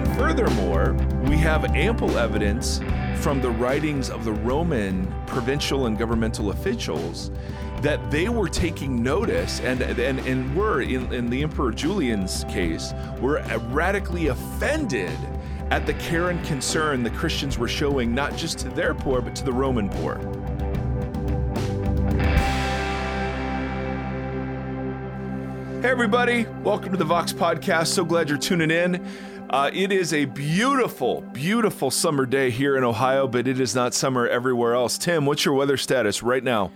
and furthermore, we have ample evidence from the writings of the Roman provincial and governmental officials that they were taking notice and and, and were in, in the Emperor Julian's case were radically offended at the care and concern the Christians were showing not just to their poor but to the Roman poor. Hey, everybody, welcome to the Vox Podcast. So glad you're tuning in. Uh, it is a beautiful, beautiful summer day here in Ohio, but it is not summer everywhere else. Tim, what's your weather status right now?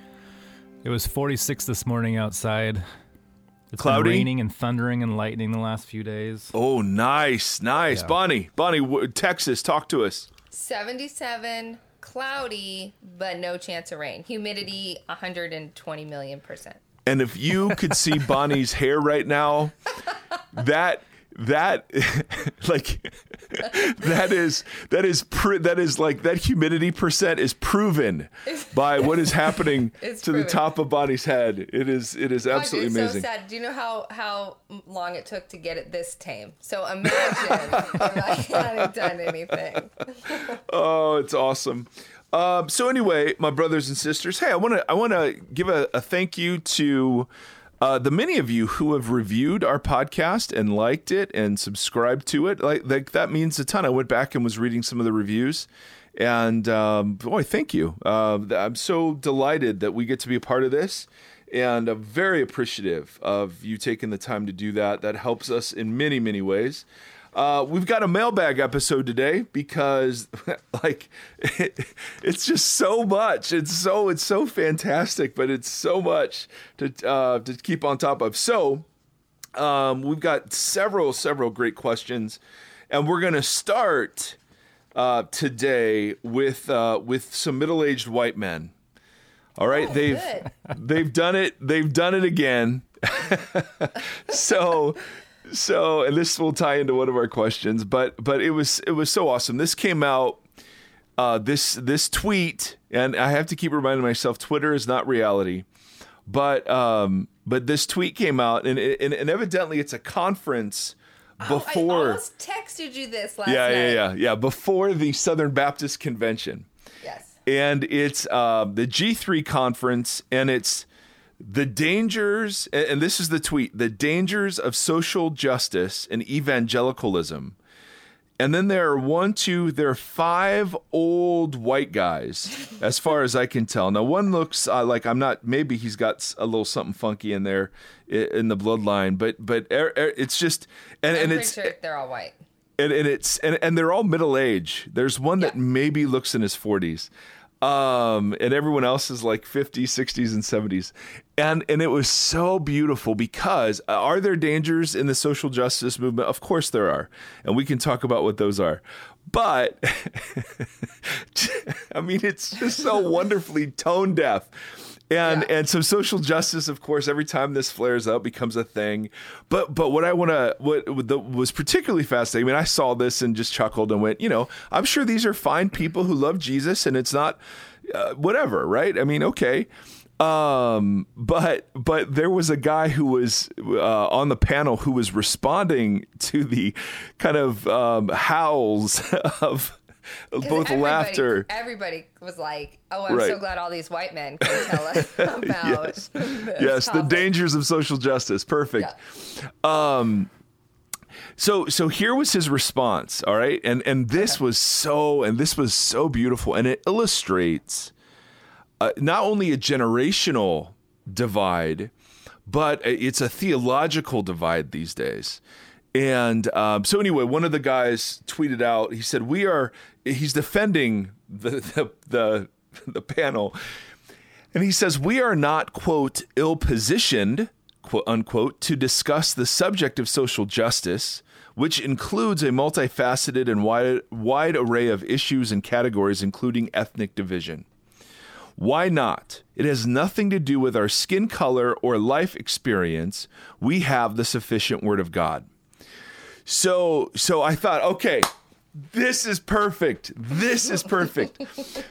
It was 46 this morning outside. It's Cloudy? been raining and thundering and lightning the last few days. Oh, nice, nice. Yeah. Bonnie, Bonnie, w- Texas, talk to us. 77, cloudy, but no chance of rain. Humidity 120 million percent. And if you could see Bonnie's hair right now, that that like that is that is pr- that is like that humidity percent is proven by what is happening to the top of Bonnie's head. It is it is absolutely amazing. so sad. Do you know how how long it took to get it this tame? So imagine if I hadn't done anything. Oh, it's awesome. Um, so anyway, my brothers and sisters, hey, I want to I want to give a, a thank you to uh, the many of you who have reviewed our podcast and liked it and subscribed to it. Like, like that means a ton. I went back and was reading some of the reviews, and um, boy, thank you. Uh, I'm so delighted that we get to be a part of this. And I'm very appreciative of you taking the time to do that. That helps us in many, many ways. Uh, we've got a mailbag episode today because, like, it's just so much. It's so it's so fantastic, but it's so much to uh, to keep on top of. So, um, we've got several several great questions, and we're gonna start uh, today with uh, with some middle aged white men. All right, they've good. they've done it. They've done it again. so so and this will tie into one of our questions but but it was it was so awesome this came out uh this this tweet and i have to keep reminding myself twitter is not reality but um but this tweet came out and and, and evidently it's a conference before. I almost texted you this last yeah night. yeah yeah yeah before the southern baptist convention Yes. and it's uh, the G3 conference, and it's the dangers, and this is the tweet the dangers of social justice and evangelicalism. And then there are one, two, there are five old white guys, as far as I can tell. Now, one looks uh, like I'm not, maybe he's got a little something funky in there in the bloodline, but but er, er, it's just, and, I'm and it's, sure they're all white. and, and it's and, and they're all middle age. There's one that maybe looks in his 40s. Um, and everyone else is like 50s, 60s, and 70s. And and it was so beautiful because uh, are there dangers in the social justice movement? Of course there are. And we can talk about what those are. But I mean it's just so wonderfully tone deaf. And Yeah. and so social justice, of course, every time this flares up becomes a thing. But but what I want to what, what the, was particularly fascinating. I mean, I saw this and just chuckled and went, you know, I'm sure these are fine people who love Jesus, and it's not uh, whatever, right? I mean, okay. Um, but but there was a guy who was uh, on the panel who was responding to the kind of um, howls of both everybody- laughter. Everybody was like, "Oh, I'm Right. so glad all these white men can tell us about yes, this yes, the dangers of social justice. Perfect. Yeah. So so here was his response, all right? And and this was so and this was so beautiful and it illustrates uh, not only a generational divide, but it's a theological divide these days. And um, so anyway, one of the guys tweeted out. He said, "We are." He's defending the the the, the panel, and he says, "We are not quote ill positioned." Quote unquote to discuss the subject of social justice, which includes a multifaceted and wide, wide array of issues and categories, including ethnic division. Why not? It has nothing to do with our skin color or life experience. We have the sufficient word of God. So so I thought, okay, this is perfect. This is perfect.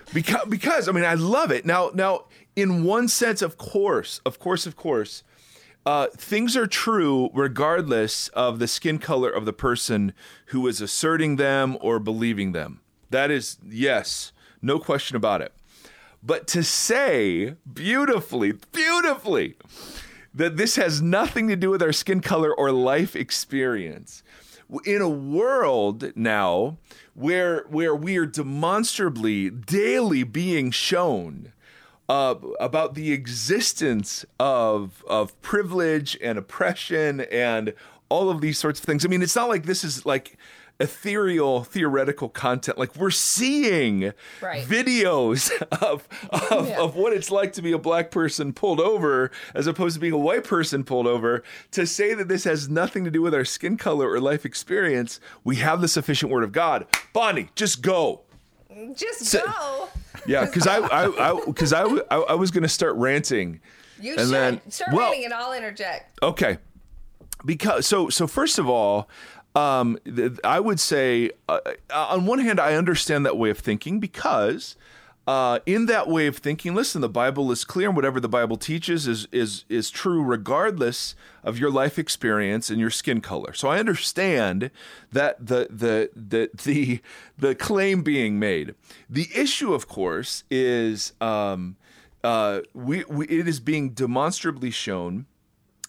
because because I mean I love it. Now now in one sense of course, of course of course, uh, things are true regardless of the skin color of the person who is asserting them or believing them. That is, yes, no question about it. But to say beautifully, beautifully, that this has nothing to do with our skin color or life experience. In a world now where where we are demonstrably daily being shown uh, about the existence of of privilege and oppression and all of these sorts of things. I mean, it's not like this is like ethereal theoretical content like we're seeing Right. videos of of, Yeah. of what it's like to be a black person pulled over as opposed to being a white person pulled over to say that this has nothing to do with our skin color or life experience we have the sufficient word of god bonnie just go Just So- go. yeah because i i because I, I, I was gonna start ranting You And should then- start well- reading and I'll interject. Okay. Because so so first of all, um, th- I would say uh, on one hand I understand that way of thinking because uh, in that way of thinking, listen, the Bible is clear, and whatever the Bible teaches is is is true regardless of your life experience and your skin color. So I understand that the the the the the claim being made. The issue, of course, is um, uh, we, we it is being demonstrably shown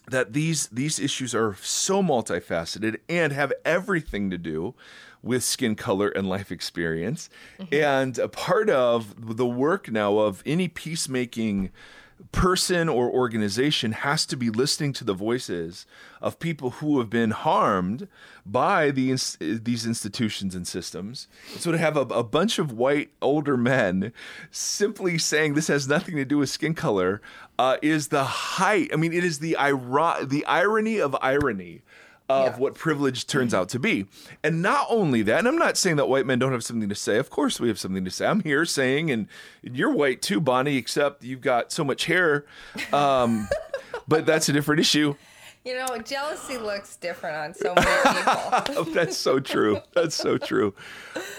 that these these issues are so multifaceted and have everything to do with skin color and life experience. Mm-hmm. And a part of the work now of any peacemaking person or organization has to be listening to the voices of people who have been harmed by these these institutions and systems. So to have a, a bunch of white older men simply saying this has nothing to do with skin color uh, is the height. I mean, it is the iro- the irony of irony of Yeah. what privilege turns out to be. And not only that, and I'm not saying that white men don't have something to say. Of course, we have something to say. I'm here saying, and you're white too, Bonnie, except you've got so much hair. Um, but that's a different issue. You know, jealousy looks different on so many people. That's so true. That's so true.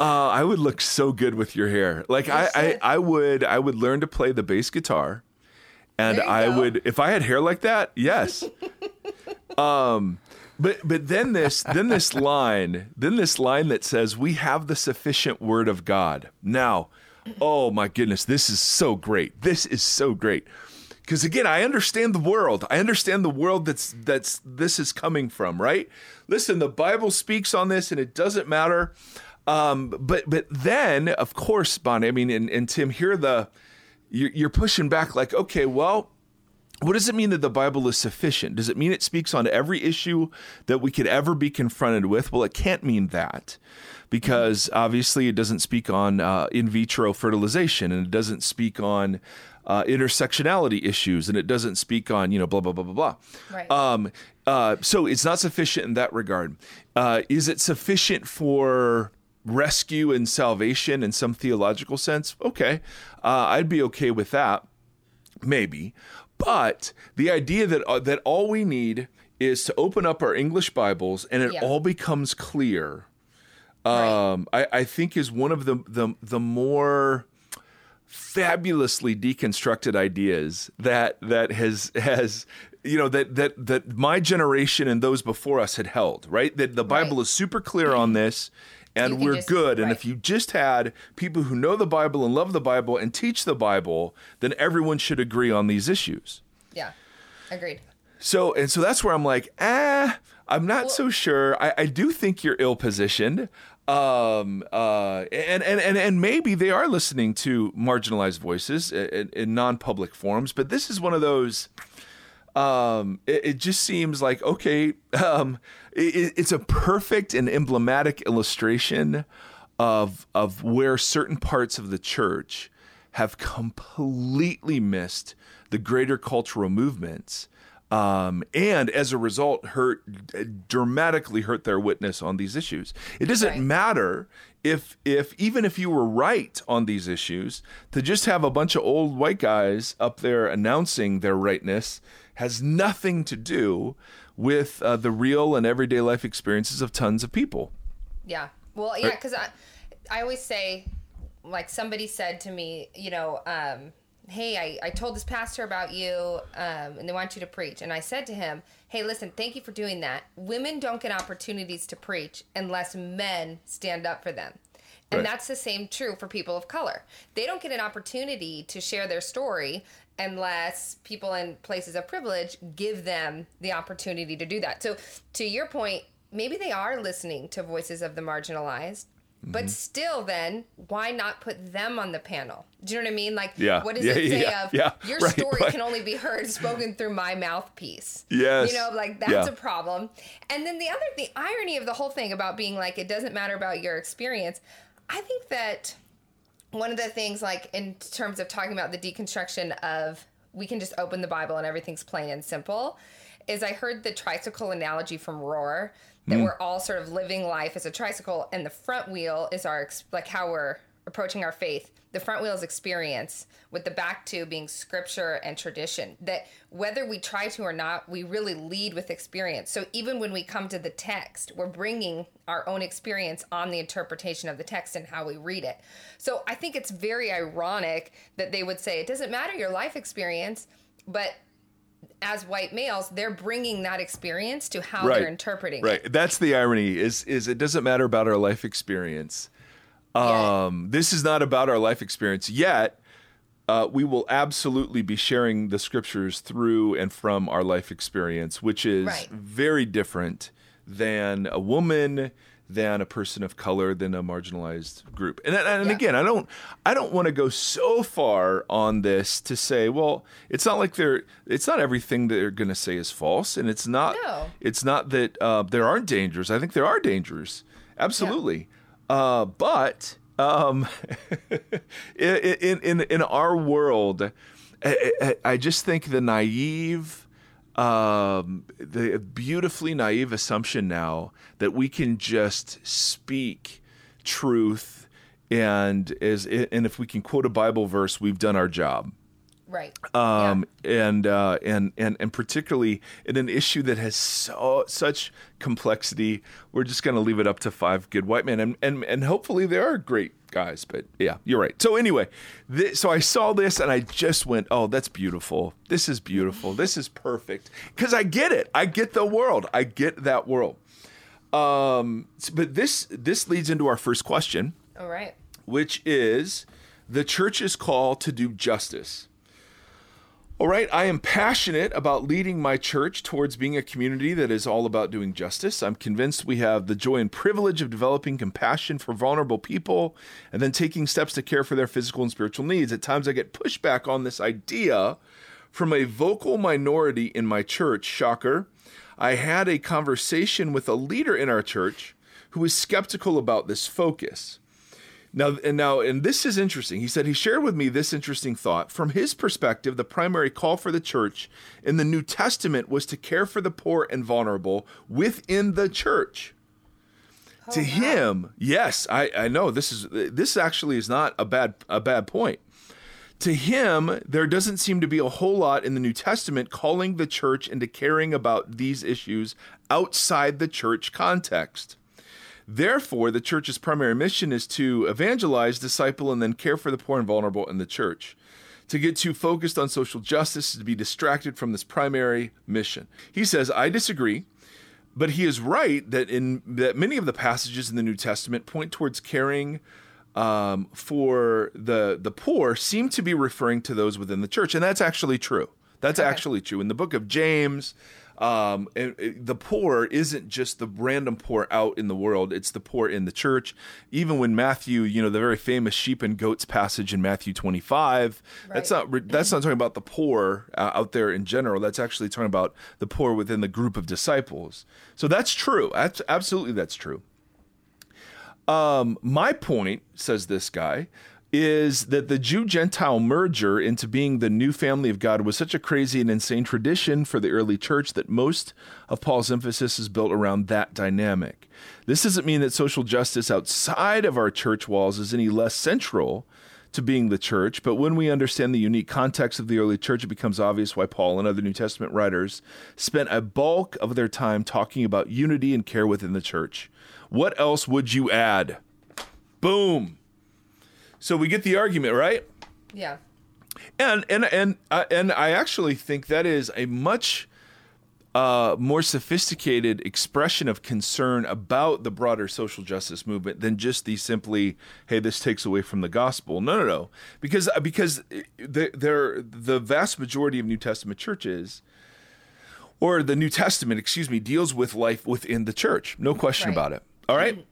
Uh, I would look so good with your hair. Like I, I. I would, I would learn to play the bass guitar, and I go. would, if I had hair like that, yes. um, but but then this then this line then this line that says we have the sufficient word of God. Now, oh my goodness, this is so great. This is so great. Because again, I understand the world. I understand the world that's that's this is coming from, right? Listen, the Bible speaks on this, and it doesn't matter. Um, but but then, of course, Bonnie. I mean, and, and Tim, here the you're, you're pushing back, like, okay, well, what does it mean that the Bible is sufficient? Does it mean it speaks on every issue that we could ever be confronted with? Well, it can't mean that because obviously it doesn't speak on uh, in vitro fertilization and it doesn't speak on uh, intersectionality issues and it doesn't speak on, you know, blah, blah, blah, blah, blah. Right. Um, uh, so it's not sufficient in that regard. Uh, is it sufficient for rescue and salvation in some theological sense? Okay. Uh, I'd be okay with that maybe but the idea that uh, that all we need is to open up our english bibles and it Yeah. all becomes clear Right. um, I, I think is one of the the, the more fabulously deconstructed ideas that that has has you know that that that my generation and those before us had held right that the bible Right. is super clear on this and we're just- good and if you just had people who know the bible and love the bible and teach the bible then everyone should agree on these issues Yeah. Agreed. so and so that's where I'm like, ah, I'm not so sure. I, I do think you're ill positioned. Um, uh, and, and, and, and maybe they are listening to marginalized voices in, in non-public forums, but this is one of those, um, it, it just seems like, okay, um, it, it's a perfect and emblematic illustration of, of where certain parts of the church have completely missed the greater cultural movements um, and as a result hurt dramatically hurt their witness on these issues it doesn't Right. matter if if even if you were right on these issues to just have a bunch of old white guys up there announcing their rightness has nothing to do with uh, the real and everyday life experiences of tons of people Yeah. Well, yeah, because I, I always say, like somebody said to me, you know, um, hey, I, I told this pastor about you, um, and they want you to preach. And I said to him, hey, listen, thank you for doing that. Women don't get opportunities to preach unless men stand up for them. And Right. that's the same true for people of color. They don't get an opportunity to share their story unless people in places of privilege give them the opportunity to do that. So, to your point, maybe they are listening to voices of the marginalized, Mm-hmm. but still, then why not put them on the panel? Do you know what I mean? Like, Yeah. what does Yeah, it say yeah, of yeah. your Right, story right. can only be heard spoken through my mouthpiece? Yes. You know, like that's a problem. And then the other, the irony of the whole thing about being like, it doesn't matter about your experience. I think that one of the things, like in terms of talking about the deconstruction of we can just open the Bible and everything's plain and simple, is I heard the tricycle analogy from Rohr that hmm. we're all sort of living life as a tricycle, and the front wheel is our like how we're approaching our faith. The front wheel is experience, with the back two being scripture and tradition. That whether we try to or not, we really lead with experience. So even when we come to the text, we're bringing our own experience on the interpretation of the text and how we read it. So I think it's very ironic that they would say it doesn't matter your life experience, but as white males, they're bringing that experience to how right. they're interpreting Right. it. That's the irony. Is is it doesn't matter about our life experience. Yeah. Um, this is not about our life experience yet. Uh, we will absolutely be sharing the scriptures through and from our life experience, which is Right. very different than a woman, than a person of color, than a marginalized group. And, and Yeah. again, I don't, I don't want to go so far on this to say, well, it's not like they're, it's not everything they're going to say is false, and it's not, No. it's not that uh, there aren't dangers. I think there are dangers, absolutely. Uh, but um, in, in in our world, I, I- just think the naive, um, the beautifully naive assumption now that we can just speak truth, and as and if we can quote a Bible verse, we've done our job Right. um, and uh, and and and particularly in an issue that has so such complexity, we're just going to leave it up to five good white men, and and and hopefully there are great guys. But yeah, you're right. So anyway, so I saw this and I just went, oh, that's beautiful. This is beautiful. This is perfect because I get it. I get the world. I get that world. Um, but this this leads into our first question All right. which is the church's call to do justice. All right, I am passionate about leading my church towards being a community that is all about doing justice. I'm convinced we have the joy and privilege of developing compassion for vulnerable people and then taking steps to care for their physical and spiritual needs. At times, I get pushback on this idea from a vocal minority in my church. Shocker. I had a conversation with a leader in our church who was skeptical about this focus. Now and now and this is interesting. He said he shared with me this interesting thought. From his perspective, the primary call for the church in the New Testament was to care for the poor and vulnerable within the church. Oh, to him, yes, I, I know this is this actually is not a bad a bad point. To him, there doesn't seem to be a whole lot in the New Testament calling the church into caring about these issues outside the church context. Therefore, the church's primary mission is to evangelize, disciple, and then care for the poor and vulnerable in the church. To get too focused on social justice is to be distracted from this primary mission. He says, I disagree, but he is right that in that many of the passages in the New Testament point towards caring um, for the the poor seem to be referring to those within the church, and that's actually true. That's actually true. In the book of James, um, and- and the poor isn't just the random poor out in the world; it's the poor in the church. Even when Matthew, you know, the very famous sheep and goats passage in Matthew twenty-five, that's not that's not talking about the poor uh, out there in general. That's actually talking about the poor within the group of disciples. So that's true. That's absolutely that's true. Um, my point, says this guy, is that the Jew Gentile merger into being the new family of God was such a crazy and insane tradition for the early church that most of Paul's emphasis is built around that dynamic. This doesn't mean that social justice outside of our church walls is any less central to being the church, but when we understand the unique context of the early church, it becomes obvious why Paul and other New Testament writers spent a bulk of their time talking about unity and care within the church. What else would you add? Boom. So we get the argument, right? Yeah. And and and uh, and I actually think that is a much uh, more sophisticated expression of concern about the broader social justice movement than just the simply, "Hey, this takes away from the gospel." No, no, no, because uh, because the there the vast majority of New Testament churches, or the New Testament, excuse me, deals with life within the church. No question Right. about it. All right.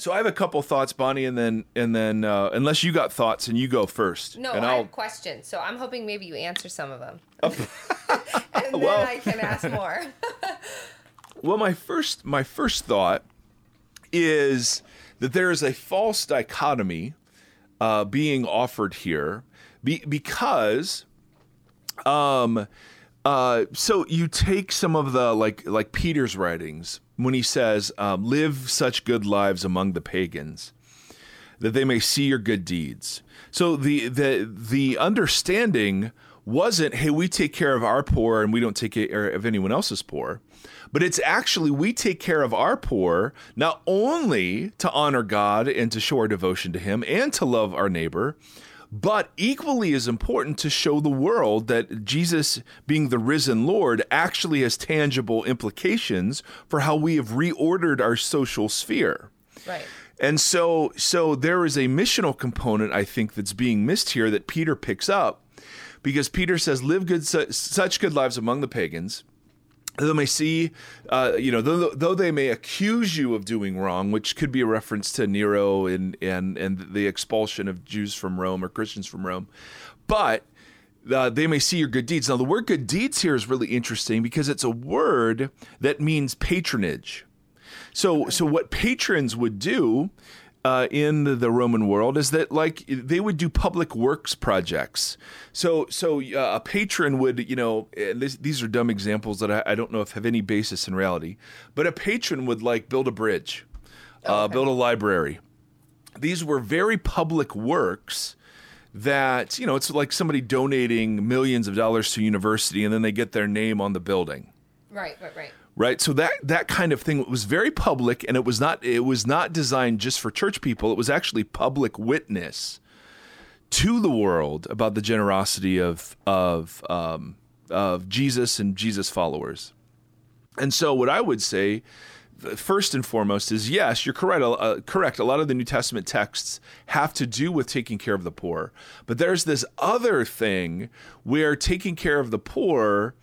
So I have a couple thoughts, Bonnie, and then and then uh, unless you got thoughts, and you go first. No, I have questions, so I'm hoping maybe you answer some of them, and then Well- I can ask more. Well, my first my first thought is that there is a false dichotomy uh, being offered here, be, because, um, uh, so you take some of the like like Peter's writings when he says, um, "Live such good lives among the pagans." that they may see your good deeds. So the the the understanding wasn't, hey, we take care of our poor and we don't take care of anyone else's poor. But it's actually we take care of our poor not only to honor God and to show our devotion to Him and to love our neighbor, but equally as important to show the world that Jesus, being the risen Lord, actually has tangible implications for how we have reordered our social sphere. right. And so so there is a missional component I think that's being missed here that Peter picks up because Peter says live good su- such good lives among the pagans though may see uh, you know though, though they may accuse you of doing wrong which could be a reference to Nero and and and the expulsion of Jews from Rome or Christians from Rome but uh, they may see your good deeds. Now, the word good deeds here is really interesting because it's a word that means patronage. So, so what patrons would do uh, in the, the Roman world is that like they would do public works projects. So, so uh, a patron would, you know, and this, these are dumb examples that I, I don't know if have any basis in reality, but a patron would like build a bridge, uh, build a library. These were very public works that you know it's like somebody donating millions of dollars to a university and then they get their name on the building Right, right, right. Right so that that kind of thing was very public and it was not it was not designed just for church people it was actually public witness to the world about the generosity of of um, of Jesus and Jesus followers and so what I would say first and foremost is yes, you're correct. Uh, correct. A lot of the New Testament texts have to do with taking care of the poor, but there's this other thing where taking care of the poor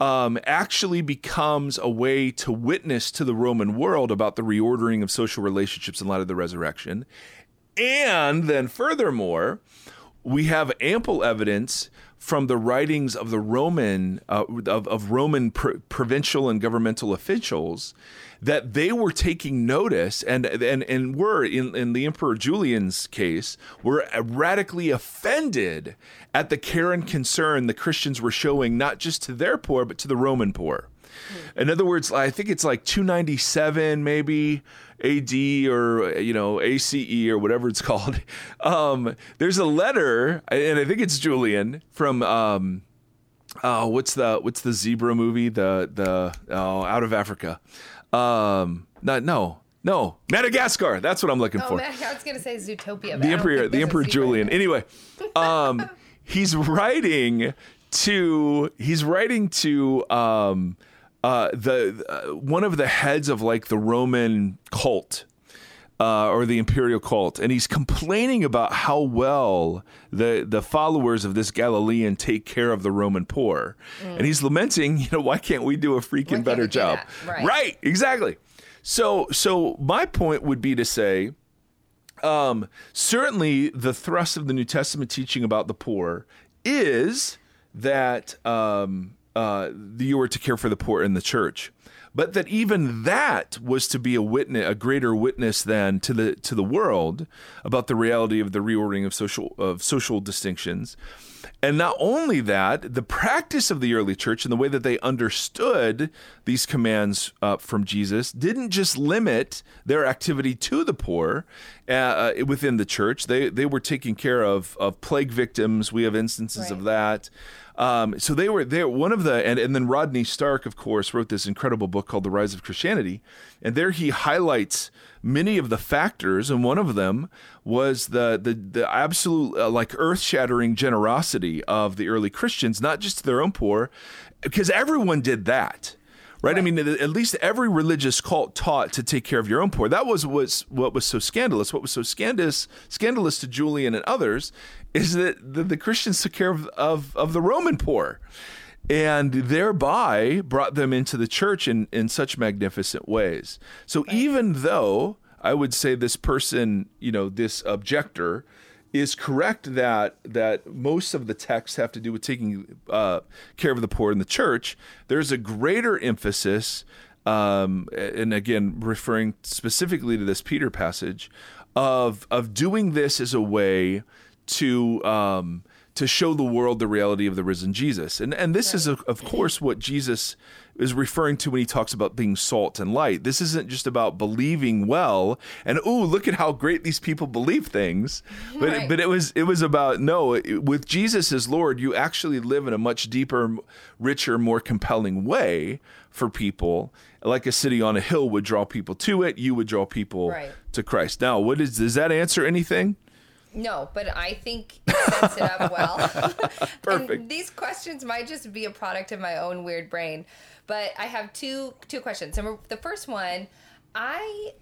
um, actually becomes a way to witness to the Roman world about the reordering of social relationships in light of the resurrection, and then furthermore, we have ample evidence from the writings of the Roman uh, of, of Roman pr- provincial and governmental officials that they were taking notice and and and were in in the Emperor Julian's case were radically offended at the care and concern the Christians were showing not just to their poor but to the Roman poor. In other words, I think it's like 297 maybe AD or you know ACE or whatever it's called. Um, there's a letter, and I think it's Julian from um, oh, what's the what's the zebra movie? The the oh, out of Africa. Um, not no no Madagascar. That's what I'm looking Oh for man, I was gonna say Zootopia. the emperor the emperor julian anyway um he's writing to he's writing to um uh the uh, one of the heads of like the roman cult uh, or the imperial cult, and he's complaining about how well the the followers of this Galilean take care of the Roman poor, and he's lamenting, you know, why can't we do a freaking better job? Right. right, exactly. So, so my point would be to say, um, certainly the thrust of the New Testament teaching about the poor is that um, uh, you were to care for the poor in the church, but that even that was to be a witness, a greater witness than to the to the world about the reality of the reordering of social of social distinctions. And not only that, the practice of the early church and the way that they understood these commands uh, from Jesus didn't just limit their activity to the poor uh, uh, within the church. They they were taking care of of plague victims. We have instances of that. Um, so they were there. One of the and, and then Rodney Stark, of course, wrote this incredible book called The Rise of Christianity, and there he highlights many of the factors, and one of them was the the the absolute uh, like earth shattering generosity of the early Christians, not just to their own poor, because everyone did that. Right? I mean, at least every religious cult taught to take care of your own poor. That was was what was so scandalous. What was so scandalous scandalous to Julian and others is that the, the Christians took care of, of, of the Roman poor and thereby brought them into the church in, in such magnificent ways. So even though I would say this person, you know, this objector is correct that that most of the texts have to do with taking uh, care of the poor in the church. There's a greater emphasis, um, and again referring specifically to this Peter passage, of of doing this as a way to um, to show the world the reality of the risen Jesus. And and this right. is of, of course what Jesus is referring to when he talks about being salt and light. This isn't just about believing well and oh look at how great these people believe things, but right. but it was it was about no with Jesus as Lord you actually live in a much deeper, richer, more compelling way for people. Like a city on a hill would draw people to it, you would draw people right. to Christ. Now, what is does that answer anything? No, but I think it sets it up well. Perfect. and these questions might just be a product of my own weird brain, but I have two two questions. And the first one, I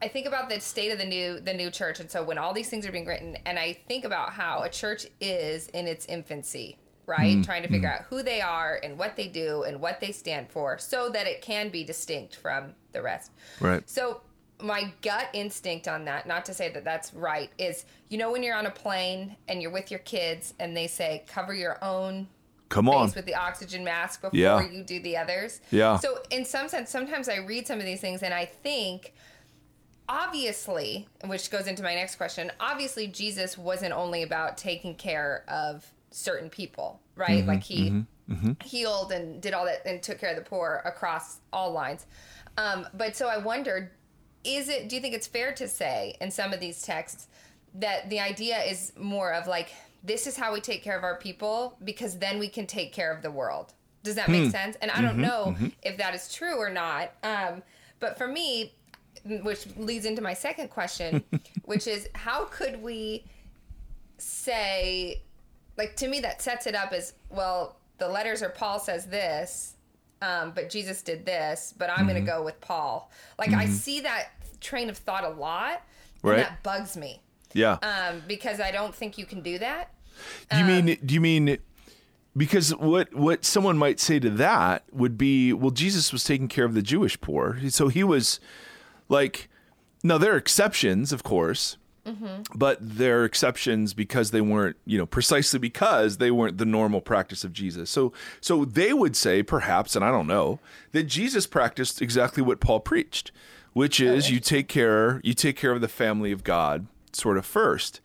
I think about the state of the new the new church, and so when all these things are being written, and I think about how a church is in its infancy, right? Mm, Trying to figure mm. out who they are and what they do and what they stand for, so that it can be distinct from the rest. Right. So my gut instinct on that, not to say that that's right, is you know when you're on a plane and you're with your kids and they say cover your own come on with the oxygen mask before yeah. you do the others. Yeah. So in some sense, sometimes I read some of these things and I think obviously, which goes into my next question, obviously Jesus wasn't only about taking care of certain people, right? Mm-hmm, like he mm-hmm, mm-hmm. healed and did all that and took care of the poor across all lines. Um, but so I wondered, is it do you think it's fair to say in some of these texts that the idea is more of like this is how we take care of our people because then we can take care of the world does that make hmm. sense and i don't mm-hmm, know mm-hmm. if that is true or not um, but for me which leads into my second question which is how could we say like to me that sets it up as well the letters or paul says this um, but jesus did this but i'm mm-hmm. going to go with paul like i mm-hmm. see that train of thought a lot, and right. that bugs me. Yeah. Um, because I don't think you can do that. Do you um, mean? Do you mean? Because what what someone might say to that would be, well, Jesus was taking care of the Jewish poor, so he was like. Now there are exceptions, of course, mm-hmm. but there are exceptions because they weren't, you know, precisely because they weren't the normal practice of Jesus. So, so they would say, perhaps, and I don't know, that Jesus practiced exactly what Paul preached which is you take care you take care of the family of God sort of first.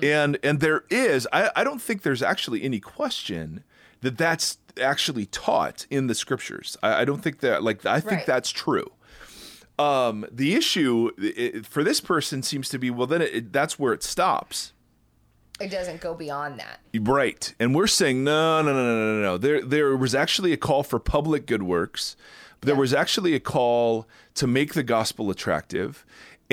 Mm. And and there is I, I don't think there's actually any question that that's actually taught in the scriptures. I, I don't think that like I think right. that's true. Um, the issue it, for this person seems to be well then it, it, that's where it stops. It doesn't go beyond that. Right. And we're saying no no no no no no. There there was actually a call for public good works there yeah. was actually a call to make the gospel attractive.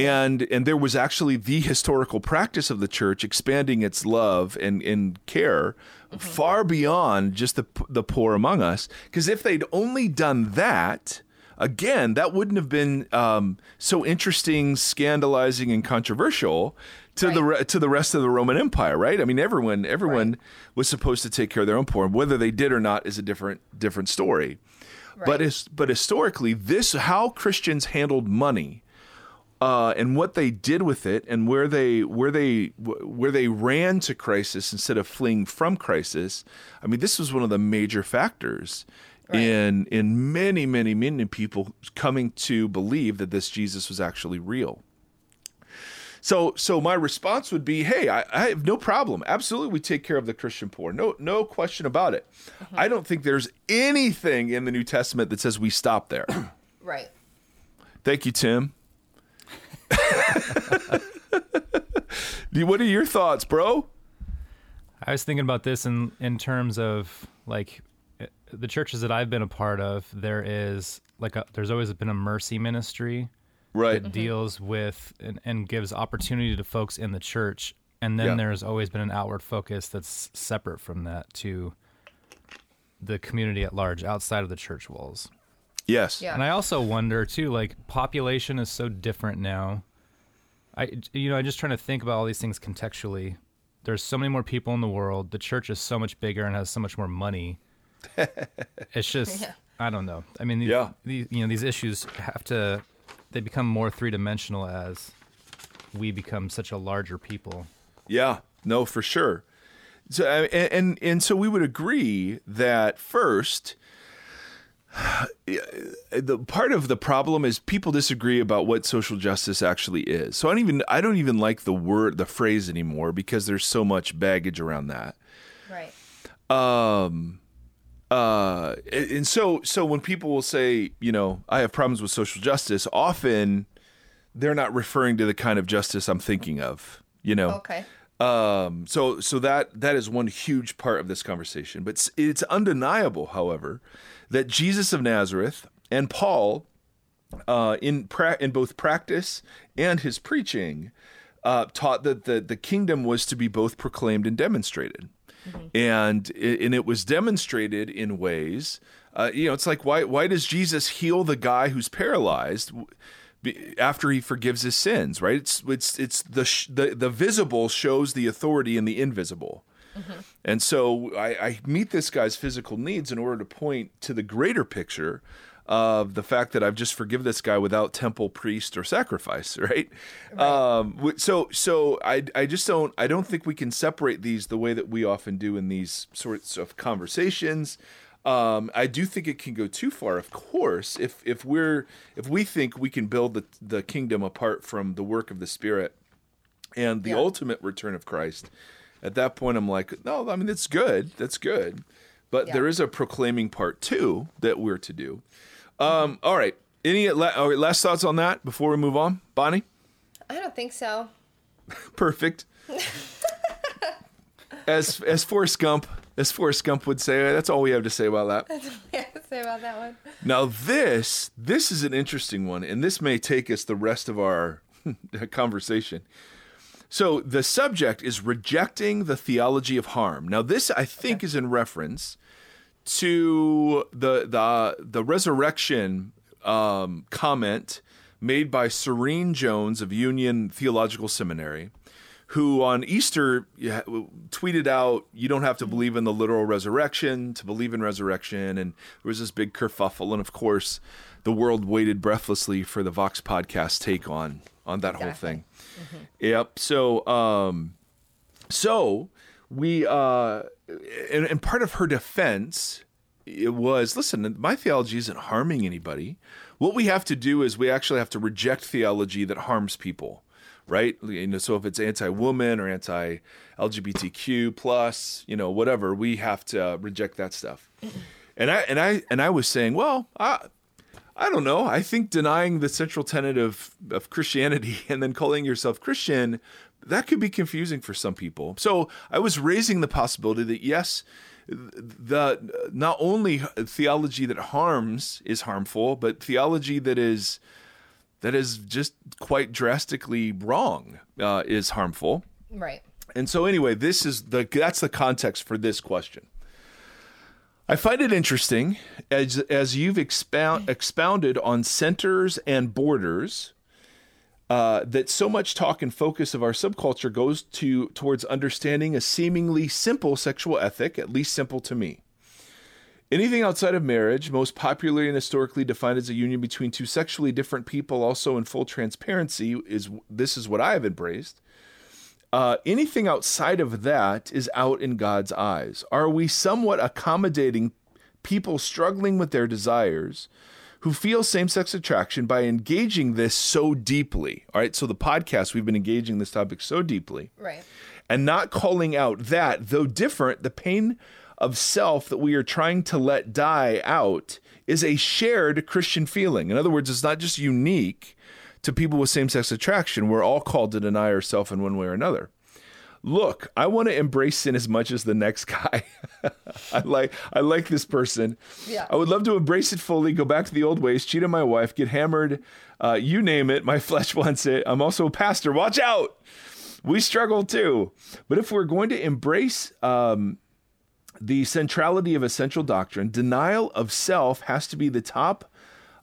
And and there was actually the historical practice of the church expanding its love and, and care mm-hmm. far beyond just the the poor among us. Because if they'd only done that, again, that wouldn't have been um, so interesting, scandalizing, and controversial to right. the to the rest of the Roman Empire, right? I mean, everyone everyone right. was supposed to take care of their own poor. Whether they did or not is a different different story. But is, but historically, this how Christians handled money. Uh, and what they did with it, and where they where they where they ran to crisis instead of fleeing from crisis. I mean, this was one of the major factors right. in in many many many people coming to believe that this Jesus was actually real. So so my response would be, hey, I, I, have no problem. Absolutely, we take care of the Christian poor. No no question about it. Mm-hmm. I don't think there's anything in the New Testament that says we stop there. right. Thank you, Tim. what are your thoughts, bro? I was thinking about this in in terms of like uh, the churches that I've been a part of. There is like a, there's always been a mercy ministry Right. that deals with and, and gives opportunity to folks in the church, and then Yeah. there's always been an outward focus that's separate from that to the community at large outside of the church walls. Yes. Yeah. And I also wonder too, like population is so different now. I you know, I'm just trying to think about all these things contextually. There's so many more people in the world. The church is so much bigger and has so much more money. it's just Yeah. I don't know. I mean, these, Yeah. these you know these issues have to they become more three dimensional as we become such a larger people. Yeah, no, for sure. So and and, and so we would agree that first, the part of the problem is people disagree about what social justice actually is. So I don't even I don't even like the word the phrase anymore because there's so much baggage around that. Right. Um, uh, and so so when people will say, you know, I have problems with social justice, often they're not referring to the kind of justice I'm thinking of. You know. Okay. Um, so so that that is one huge part of this conversation. But it's, it's undeniable, however, that Jesus of Nazareth and Paul, uh, in pra- in both practice and his preaching, uh, taught that the the kingdom was to be both proclaimed and demonstrated, and it, and it was demonstrated in ways. Uh, you know, it's like why why does Jesus heal the guy who's paralyzed? after he forgives his sins, right? It's it's it's the sh- the the visible shows the authority in the invisible. And so I, I meet this guy's physical needs in order to point to the greater picture of the fact that I've just forgiven this guy without temple, priest, or sacrifice, right? Um, so so I, I just don't I don't think we can separate these the way that we often do in these sorts of conversations. Um, I do think it can go too far, of course, if if we're if we think we can build the the kingdom apart from the work of the Spirit and the Yeah. ultimate return of Christ. At that point, I'm like, no, I mean that's good, that's good, but Yeah. there is a proclaiming part too that we're to do. Um, all right, any la- last thoughts on that before we move on, Bonnie? I don't think so. Perfect. as as Forrest Gump, as Forrest Gump would say, that's all we have to say about that. Yeah, say about that one. Now this this is an interesting one, and this may take us the rest of our conversation. So the subject is rejecting the theology of harm. Now this I think is in reference to the the the resurrection um, comment made by Serene Jones of Union Theological Seminary, who on Easter tweeted out, "You don't have to believe in the literal resurrection to believe in resurrection." And there was this big kerfuffle, and of course, the world waited breathlessly for the Vox podcast take on on that whole Exactly. thing. Yep. So, um, so we uh, and, and part of her defense it was listen my theology isn't harming anybody what we have to do is we actually have to reject theology that harms people right you know so if it's anti-woman or anti-lgbtq plus you know whatever we have to uh, reject that stuff and i and i and i was saying well i I don't know. I think denying the central tenet of, of Christianity and then calling yourself Christian, that could be confusing for some people. So I was raising the possibility that yes, the not only theology that harms is harmful, but theology that is that is just quite drastically wrong uh, is harmful. Right. And so anyway, this is the that's the context for this question. I find it interesting as as you've expound, expounded on centers and borders uh, that so much talk and focus of our subculture goes to towards understanding a seemingly simple sexual ethic, at least simple to me. Anything outside of marriage, most popularly and historically defined as a union between two sexually different people, also in full transparency, is this is what I have embraced. Uh, anything outside of that is out in God's eyes. Are we somewhat accommodating people struggling with their desires who feel same sex attraction by engaging this so deeply? All right, so the podcast, we've been engaging this topic so deeply Right. and not calling out that, though different, the pain of self that we are trying to let die out is a shared Christian feeling. In other words, it's not just unique to people with same sex attraction. We're all called to deny ourselves in one way or another. look, I want to embrace sin as much as the next guy. I like I like this person. Yeah. I would love to embrace it fully, go back to the old ways, cheat on my wife, get hammered, uh, you name it. My flesh wants it. I'm also a pastor. Watch out. We struggle too. But if we're going to embrace um, the centrality of essential doctrine, denial of self has to be the top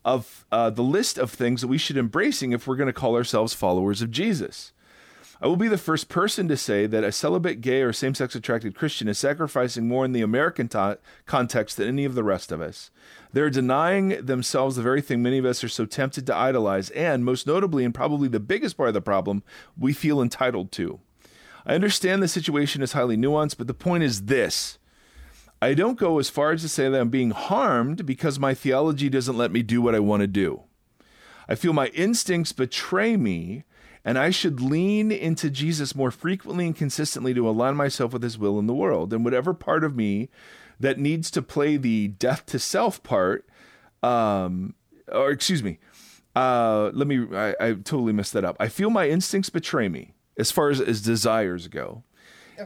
of uh, the list of things that we should embracing if we're going to call ourselves followers of Jesus. I will be the first person to say that a celibate, gay, or same sex attracted Christian is sacrificing more in the American context than any of the rest of us. They're denying themselves the very thing many of us are so tempted to idolize, and most notably, and probably the biggest part of the problem, we feel entitled to. I understand the situation is highly nuanced, but the point is this. I don't go as far as to say that I'm being harmed because my theology doesn't let me do what I want to do. I feel my instincts betray me and I should lean into Jesus more frequently and consistently to align myself with his will in the world. And whatever part of me that needs to play the death to self part, um, or excuse me, uh, let me, I, I totally messed that up. I feel my instincts betray me as far as, as desires go.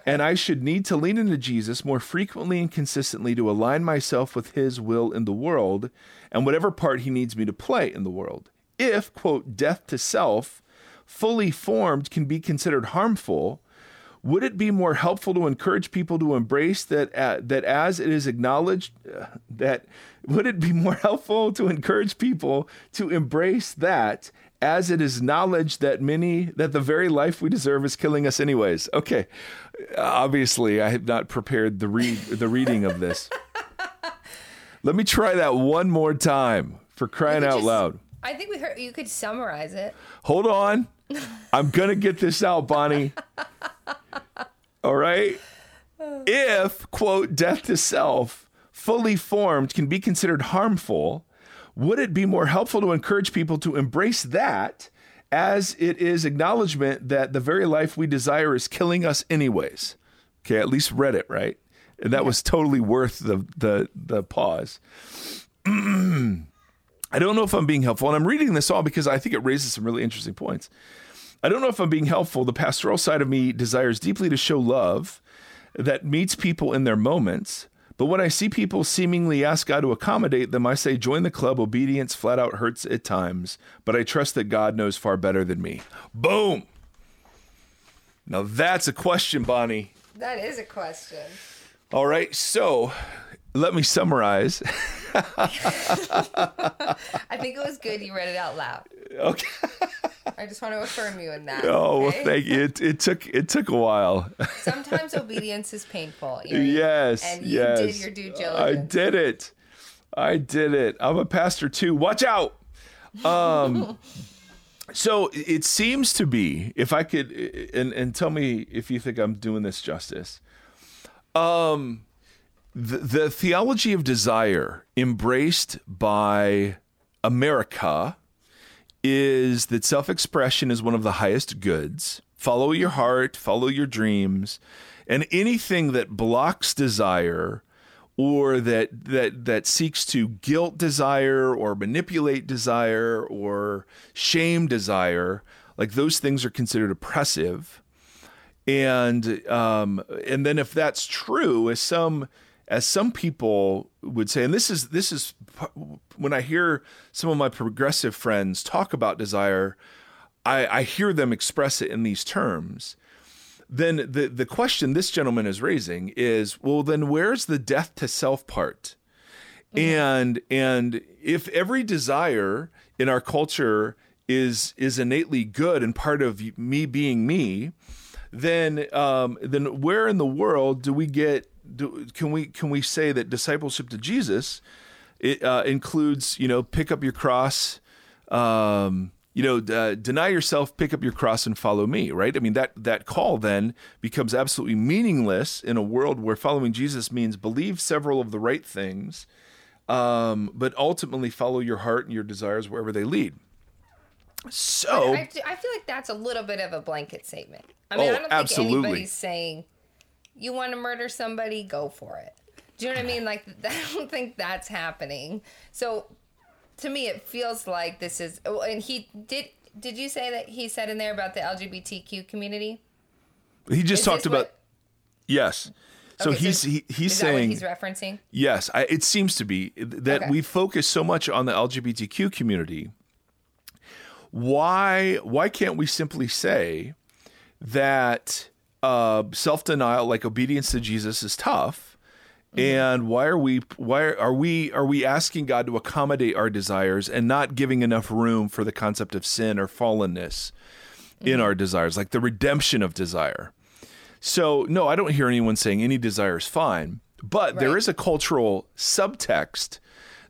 And I should need to lean into Jesus more frequently and consistently to align myself with his will in the world and whatever part he needs me to play in the world. If, quote, death to self fully formed can be considered harmful, would it be more helpful to encourage people to embrace that uh, that as it is acknowledged uh, that would it be more helpful to encourage people to embrace that as it is acknowledged that many that the very life we deserve is killing us anyways? Okay obviously i have not prepared the read the reading of this let me try that one more time for crying out just- loud I think we heard you could summarize it. Hold on. I'm going to get this out, Bonnie. All right. Oh. If, quote, death to self, fully formed, can be considered harmful, would it be more helpful to encourage people to embrace that as it is acknowledgement that the very life we desire is killing us anyways? Okay, at least read it, right? And that was totally worth the the the pause. I don't know if I'm being helpful, and I'm reading this all because I think it raises some really interesting points. I don't know if I'm being helpful. The pastoral side of me desires deeply to show love that meets people in their moments. But when I see people seemingly ask God to accommodate them, I say, join the club. Obedience flat out hurts at times, but I trust that God knows far better than me. Boom. Now that's a question, Bonnie. That is a question. All right. So let me summarize. I think it was good you read it out loud. Okay. I just want to affirm you in that. Oh, well, thank you. It, it took it took a while. Sometimes obedience is painful. Yes. And you yes. did your due diligence. I did it. I did it. I'm a pastor too. Watch out. Um so it seems to be, if I could and, and tell me if you think I'm doing this justice. Um the, the theology of desire embraced by America is that self expression is one of the highest goods. Follow your heart, follow your dreams, and anything that blocks desire or that that that seeks to guilt desire or manipulate desire or shame desire, like those things are considered oppressive. And um, and then if that's true, as some as some people would say, and this is this is when I hear some of my progressive friends talk about desire, I, I hear them express it in these terms. Then the the question this gentleman is raising is, well, then where's the death to self part? And and if every desire in our culture is is innately good and part of me being me, then um, then where in the world do we get do, can we can we say that discipleship to Jesus it uh, includes you know pick up your cross um, you know uh, deny yourself pick up your cross and follow me right i mean that that call then becomes absolutely meaningless in a world where following jesus means believe several of the right things um, but ultimately follow your heart and your desires wherever they lead so I, I feel like that's a little bit of a blanket statement. I mean, Oh, I don't think absolutely. anybody's saying you want to murder somebody, go for it. Do you know what I mean? Like, I don't think that's happening. So, to me, it feels like this is. Oh, and he did. Did you say that he said in there about the LGBTQ community? He just Is talked about what- yes. So Okay, he's he, he's is that what saying he's referencing? yes. I, it seems to be that Okay. we focus so much on the LGBTQ community. Why why can't we simply say that uh, self denial, like obedience to Jesus, is tough? And why are we why are we are we asking God to accommodate our desires and not giving enough room for the concept of sin or fallenness in our desires, like the redemption of desire? So, no, I don't hear anyone saying any desire is fine, but there Right. is a cultural subtext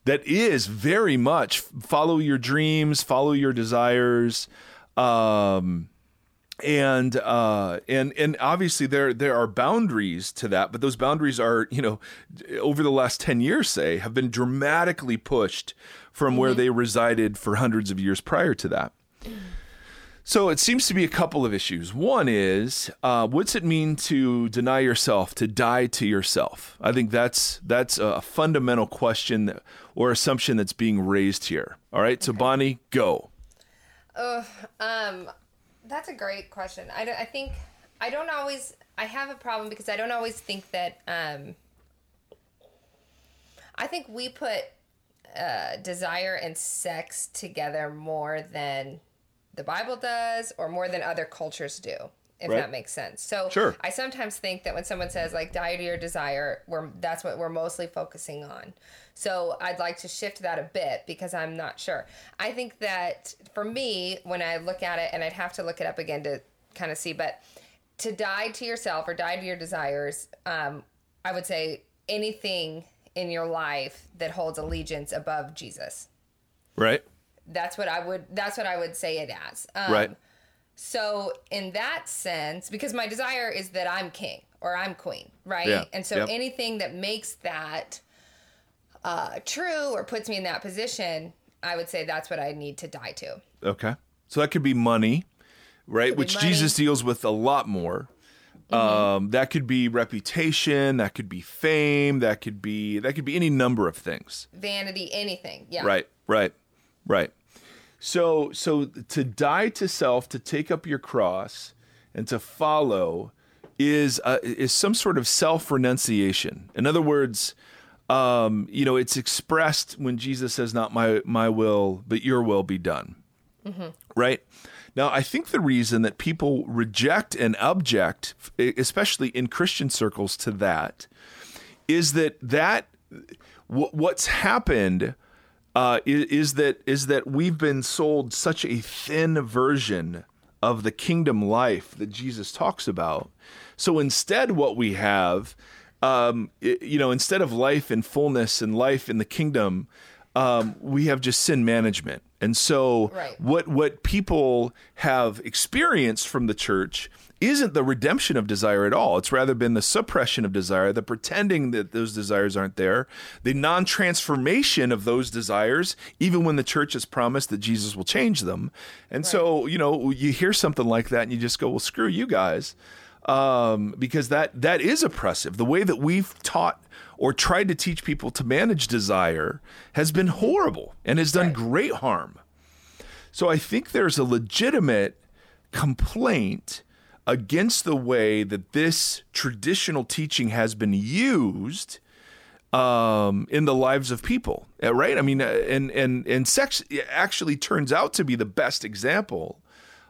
that is very much follow your dreams, follow your desires. Um, and uh, and and obviously there there are boundaries to that, but those boundaries are you know over the last ten years, say, have been dramatically pushed from where they resided for hundreds of years prior to that. So it seems to be a couple of issues. One is, uh, what's it mean to deny yourself, to die to yourself? I think that's that's a fundamental question that, or assumption that's being raised here. All right, so Bonnie, go. Um, that's a great question. I, I think I don't always. I have a problem because I don't always think that. Um, I think we put uh, desire and sex together more than the Bible does, or more than other cultures do. If Right. that makes sense. So Sure. I sometimes think that when someone says like die to your desire, we're that's what we're mostly focusing on. So I'd like to shift that a bit because I'm not sure. I think that for me, when I look at it, and I'd have to look it up again to kind of see, but to die to yourself or die to your desires, um, I would say anything in your life that holds allegiance above Jesus. Right, That's what I would. That's what I would say it as. Um, right, so in that sense, because my desire is that I'm king or I'm queen, right? Yeah, And so yep. anything that makes that uh, true or puts me in that position, I would say that's what I need to die to. okay. So that could be money, right? Which money. Jesus deals with a lot more. Um, that could be reputation. That could be fame. That could be that could be any number of things. Vanity, anything. Yeah. Right, right, right. So, so to die to self, to take up your cross, and to follow, is uh, is some sort of self renunciation. In other words, um, you know, it's expressed when Jesus says, "Not my my will, but your will be done." Right. Now, I think the reason that people reject and object, especially in Christian circles, to that, is that that wh- what's happened uh, is, is that is that we've been sold such a thin version of the kingdom life that Jesus talks about. So instead, what we have, um, i- you know, instead of life in fullness and life in the kingdom, um, we have just sin management. And so, Right. what what people have experienced from the church isn't the redemption of desire at all. It's rather been the suppression of desire, the pretending that those desires aren't there, the non transformation of those desires, even when the church has promised that Jesus will change them. And so, you know, you hear something like that and you just go, well, screw you guys. Um, because that that is oppressive. The way that we've taught or tried to teach people to manage desire has been horrible and has done Right. great harm. So I think there's a legitimate complaint against the way that this traditional teaching has been used um, in the lives of people, uh, right? I mean, uh, and and and sex actually turns out to be the best example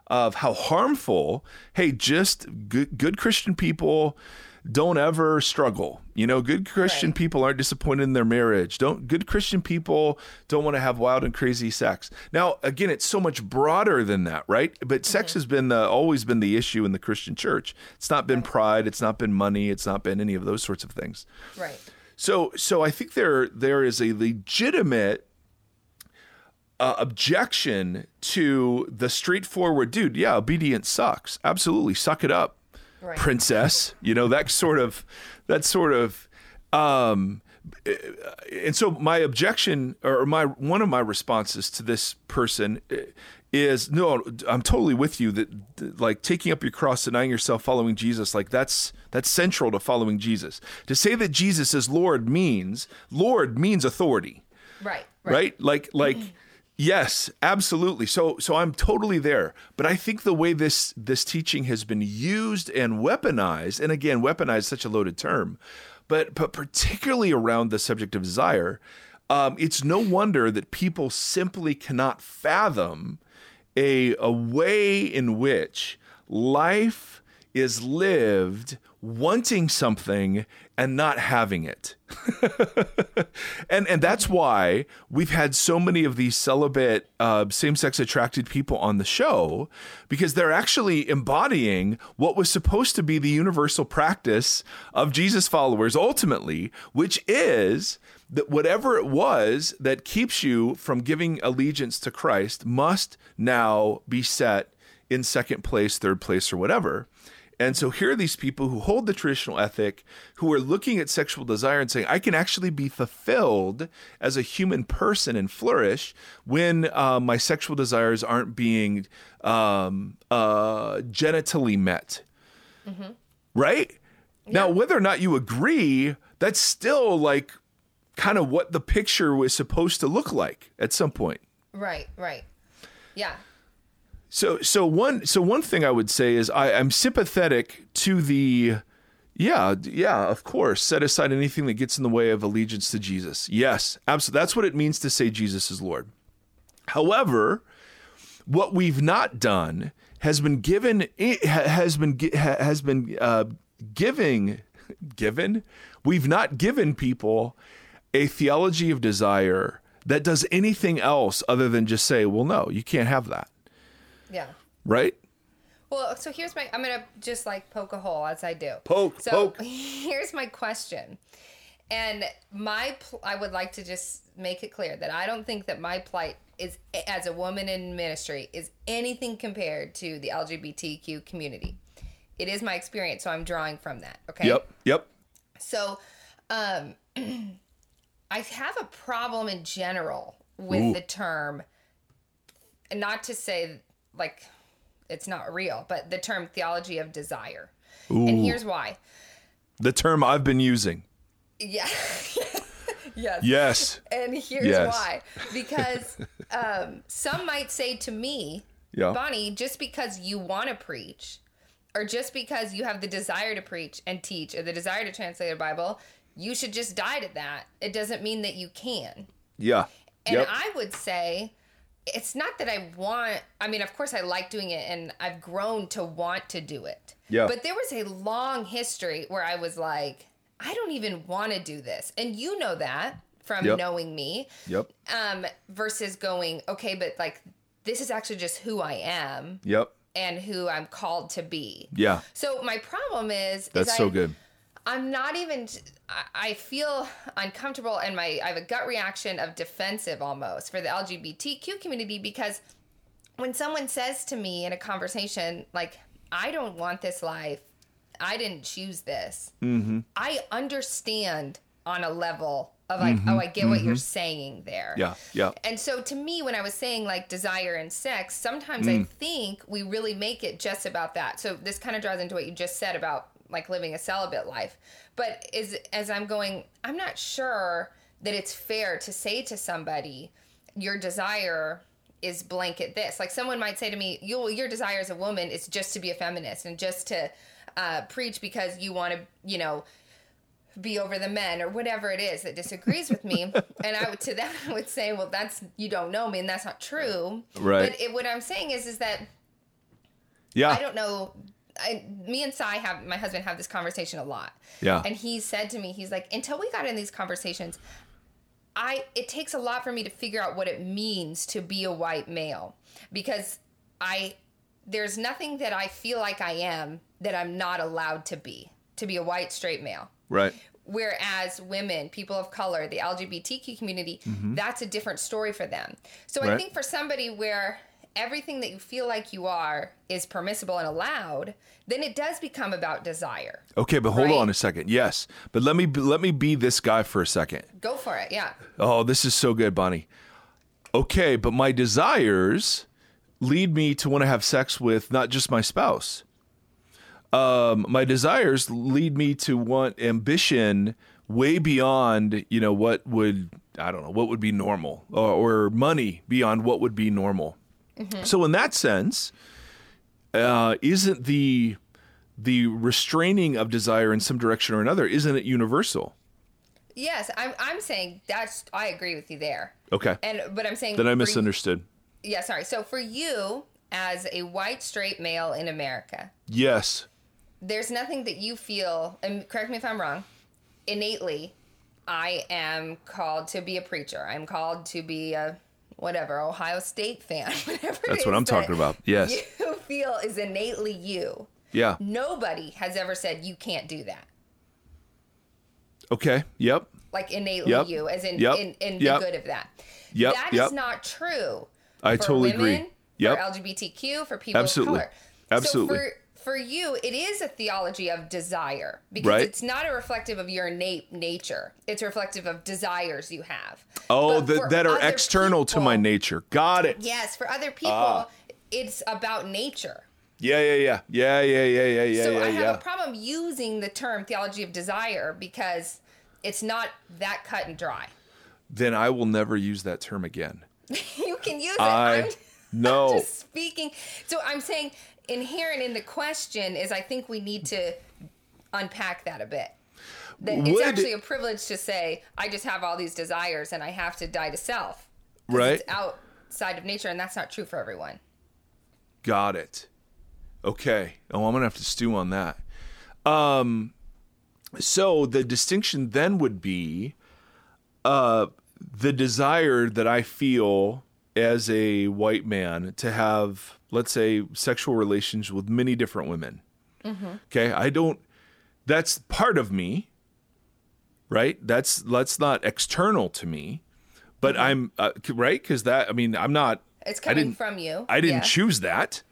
of how harmful. Hey, just good, good Christian people don't ever struggle. You know, good Christian Right. people aren't disappointed in their marriage. Don't good Christian people don't want to have wild and crazy sex. Now, again, it's so much broader than that, right? But sex has been the, always been the issue in the Christian church. It's not been pride. It's not been money. It's not been any of those sorts of things. Right. So, so I think there there is a legitimate uh, objection to the straightforward dude. Yeah, obedience sucks. Absolutely, suck it up, Right. princess. You know that sort of that sort of. Um, and so my objection or my one of my responses to this person is no i'm totally with you that that, like taking up your cross denying yourself following jesus like that's that's central to following jesus to say that jesus is lord means lord means authority Right. right, like like Yes, absolutely. So so I'm totally there. But I think the way this this teaching has been used and weaponized, and again, weaponized such a loaded term, but but particularly around the subject of desire, um, it's no wonder that people simply cannot fathom a a way in which life is lived wanting something and not having it. and and that's why we've had so many of these celibate uh, same-sex attracted people on the show because they're actually embodying what was supposed to be the universal practice of Jesus followers ultimately, which is that whatever it was that keeps you from giving allegiance to Christ must now be set in second place, third place, or whatever. And so here are these people who hold the traditional ethic, who are looking at sexual desire and saying, I can actually be fulfilled as a human person and flourish when uh, my sexual desires aren't being um, uh, genitally met. Mm-hmm. Right? Yeah. Now, whether or not you agree, that's still like kind of what the picture was supposed to look like at some point. Right, right. Yeah. So so one so one thing I would say is I, I'm sympathetic to the yeah, yeah, of course. Set aside anything that gets in the way of allegiance to Jesus. Yes, absolutely. That's what it means to say Jesus is Lord. However, what we've not done has been given has been has been uh, giving given. We've not given people a theology of desire that does anything else other than just say, "Well, no, you can't have that." Yeah. Right? Well, so here's my I'm going to just like poke a hole as I do. Poke, so poke. here's my question. And my pl- I would like to just make it clear that I don't think that my plight is as a woman in ministry is anything compared to the LGBTQ community. It is my experience, so I'm drawing from that. Okay. Yep. Yep. So, um, I have a problem in general with Ooh. the term. Not to say like it's not real, but the term theology of desire. Ooh. And here's why. The term I've been using. Yeah. yes. Yes. And here's yes. why. Because um, some might say to me, yeah. Bonnie, just because you want to preach, or just because you have the desire to preach and teach, or the desire to translate the Bible, you should just die to that. It doesn't mean that you can. Yeah. And yep. I would say it's not that I want, I mean, of course, I like doing it and I've grown to want to do it. Yeah. But there was a long history where I was like, I don't even want to do this. And you know that from yep. knowing me. Yep. Um, versus going, okay, but like, this is actually just who I am. Yep. And who I'm called to be. Yeah. So my problem is, that's is so I, good. I'm not even. I feel uncomfortable, and my I have a gut reaction of defensive almost for the LGBTQ community because when someone says to me in a conversation like, "I don't want this life," I didn't choose this. Mm-hmm. I understand on a level of like, mm-hmm, oh, I get mm-hmm. what you're saying there. Yeah, yeah. And so to me, when I was saying like desire and sex, sometimes mm. I think we really make it just about that. So this kind of draws into what you just said about like living a celibate life. But is as I'm going, I'm not sure that it's fair to say to somebody, your desire is blanket this. Like someone might say to me, you your desire as a woman is just to be a feminist and just to uh, preach because you want to, you know, be over the men or whatever it is that disagrees with me. and I would to that I would say, well, that's you don't know me, and that's not true. Right. But it, what I'm saying is, is that yeah, I don't know I, me and Sai have my husband have this conversation a lot. Yeah. And he said to me, he's like, until we got in these conversations, I it takes a lot for me to figure out what it means to be a white male because I there's nothing that I feel like I am that I'm not allowed to be to be a white straight male. Right. Whereas women, people of color, the LGBTQ community, mm-hmm. that's a different story for them. So right. I think for somebody where everything that you feel like you are is permissible and allowed, then it does become about desire. Okay, but hold right? on a second. Yes, but let me let me be this guy for a second. Go for it. Yeah. Oh, this is so good, Bonnie. Okay, but my desires lead me to want to have sex with not just my spouse. Um, my desires lead me to want ambition way beyond, you know, what would I don't know what would be normal or, or money beyond what would be normal. So in that sense, uh, isn't the the restraining of desire in some direction or another isn't it universal? Yes, I'm. I'm saying that's. I agree with you there. Okay, And but I'm saying that I for you- misunderstood. yeah, sorry. So for you, as a white straight male in America, Yes, there's nothing that you feel. And correct me if I'm wrong. Innately, I am called to be a preacher. I'm called to be a whatever Ohio State fan. Whatever. That's what I'm talking about. Yes. You feel is innately you. yeah, Nobody has ever said you can't do that. okay, yep, Like innately Yep. you, as in Yep. in, in Yep. the good of that. Yep. That is Yep. not true. I for totally women, agree. Yep. For LGBTQ, for people Absolutely. of color. Absolutely. So for for you, it is a theology of desire because Right. it's not a reflective of your innate nature. It's reflective of desires you have. Oh, But that are external to my nature. Got it. Yes, for other people, Ah. it's about nature. Yeah, yeah, yeah, yeah, yeah, yeah, yeah, yeah, so yeah, I have yeah. a problem using the term theology of desire because it's not that cut and dry. then I will never use that term again. you can use it. I I'm, no. I'm just speaking. So I'm saying inherent in the question is I think we need to unpack that a bit. That it's actually a privilege to say I just have all these desires and I have to die to self. Right. It's outside of nature and that's not true for everyone. Got it. Okay. Oh, I'm gonna have to stew on that. Um, so the distinction then would be, uh, the desire that I feel as a white man to have, let's say, sexual relations with many different women. Okay, I don't. That's part of me, right? That's that's not external to me, but I'm uh, right because that. I mean, I'm not. It's I coming didn't- from you. I didn't Yeah. choose that.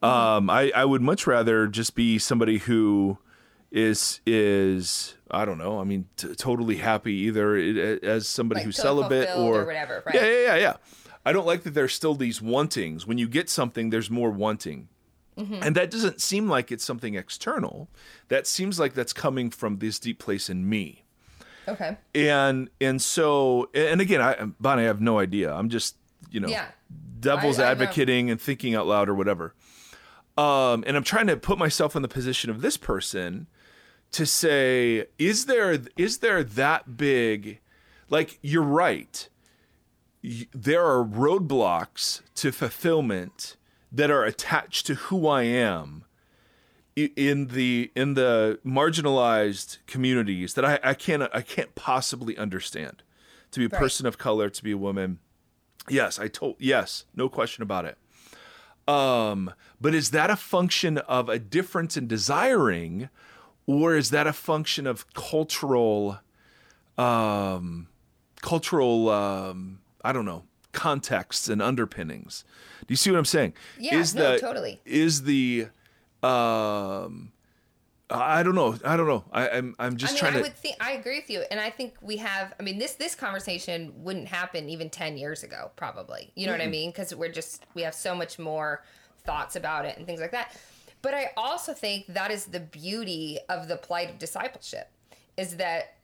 Um, I, I would much rather just be somebody who is is I don't know. I mean, t- totally happy either as somebody Like, who's celibate or, or whatever, right. Yeah, yeah, yeah, yeah. I don't like that there's still these wantings. When you get something, there's more wanting. Mm-hmm. And that doesn't seem like it's something external. That seems like that's coming from this deep place in me Okay. and and so and again i bonnie i have no idea i'm just you know Yeah. devil's I- I know. advocating and thinking out loud or whatever um and i'm trying to put myself in the position of this person to say is there is there that big like you're right there are roadblocks to fulfillment that are attached to who i am in the in the marginalized communities that I, I can't I can't possibly understand. To be a Right. person of color, to be a woman, yes, I told yes, no question about it. Um, but is that a function of a difference in desiring, or is that a function of cultural, um, cultural, um, I don't know, contexts and underpinnings? Do you see what I'm saying? Yeah, is no, the, totally. Is the um I don't know. I don't know. I, I'm I'm just I mean, trying I to would think I agree with you, and I think we have. I mean, this this conversation wouldn't happen even ten years ago, probably. You know what I mean? Because we're just we have so much more thoughts about it and things like that. But I also think that is the beauty of the plight of discipleship, is that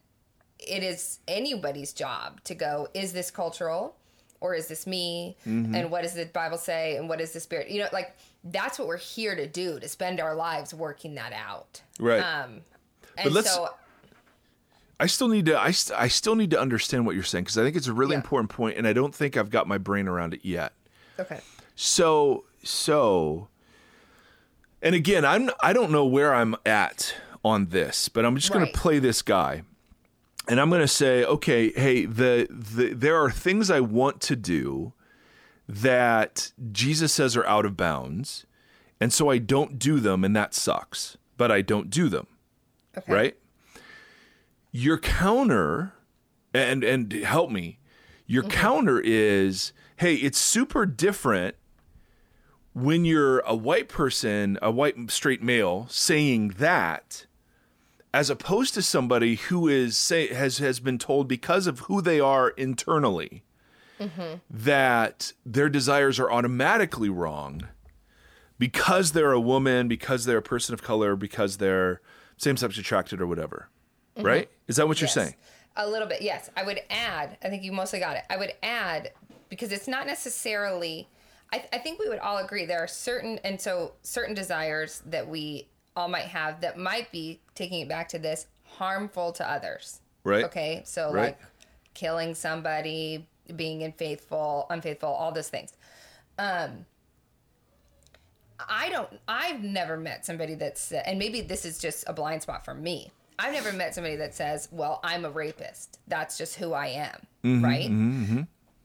it is anybody's job to go. Is this cultural? Or is this me? Mm-hmm. And what does the Bible say? And what is the Spirit? You know, like that's what we're here to do to spend our lives working that out. Right. Um, and let's- so I still need to I, st- I still need to understand what you're saying because I think it's a really Yeah. important point and I don't think I've got my brain around it yet. Okay. So so and again, I'm I don't know where I'm at on this, but I'm just going to play this guy. And I'm going to say, okay, hey, the, the there are things I want to do that Jesus says are out of bounds, and so I don't do them and that sucks, but I don't do them Okay. right? Your counter, and and help me, your mm-hmm. counter is, hey, it's super different when you're a white person, a white straight male, saying that, as opposed to somebody who is say has has been told because of who they are internally that their desires are automatically wrong because they're a woman, because they're a person of color, because they're same sex attracted or whatever. Right? Is that what you're Mm-hmm. Yes. saying? A little bit, yes. I would add, I think you mostly got it. I would add, because it's not necessarily, I, I think we would all agree there are certain, and so certain desires that we all might have that might be, taking it back to this, harmful to others. Right. Okay. So, Right. like killing somebody, being unfaithful, unfaithful, all those things. Um, I don't. I've never met somebody that's, and maybe this is just a blind spot for me. I've never met somebody that says, "Well, I'm a rapist. That's just who I am." right.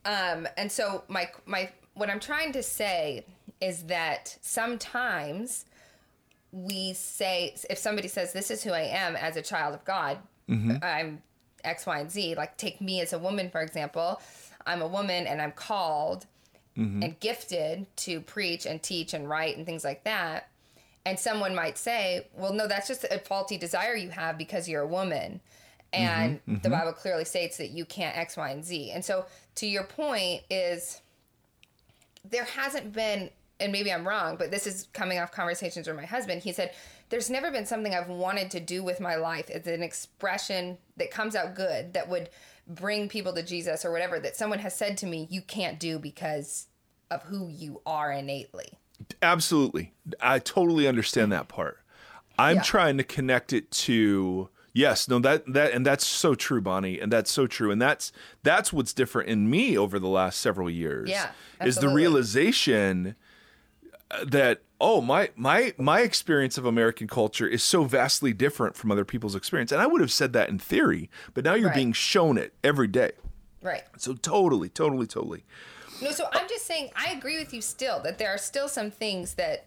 Um, and so my my what I'm trying to say is that sometimes we say if somebody says this is who I am as a child of God, mm-hmm. I'm X, Y, and Z. Like take me as a woman, for example. I'm a woman and I'm called mm-hmm. and gifted to preach and teach and write and things like that. And someone might say, well, no, that's just a faulty desire you have because you're a woman. Mm-hmm, and the Bible clearly states that you can't X, Y, and Z. And so, to your point, is there hasn't been, and maybe I'm wrong, but this is coming off conversations with my husband. He said, There's never been something I've wanted to do with my life. It's an expression that comes out good that would bring people to Jesus or whatever that someone has said to me, You can't do because of who you are innately. Absolutely. I totally understand that part. I'm Yeah. trying to connect it to yes, no that that and that's so true, Bonnie, and that's so true. And that's that's what's different in me over the last several years. Yeah, Is the realization that oh my my my experience of American culture is so vastly different from other people's experience. And I would have said that in theory, but now you're Right. being shown it every day. Right. So totally, totally, totally. No, so I'm just saying I agree with you still that there are still some things that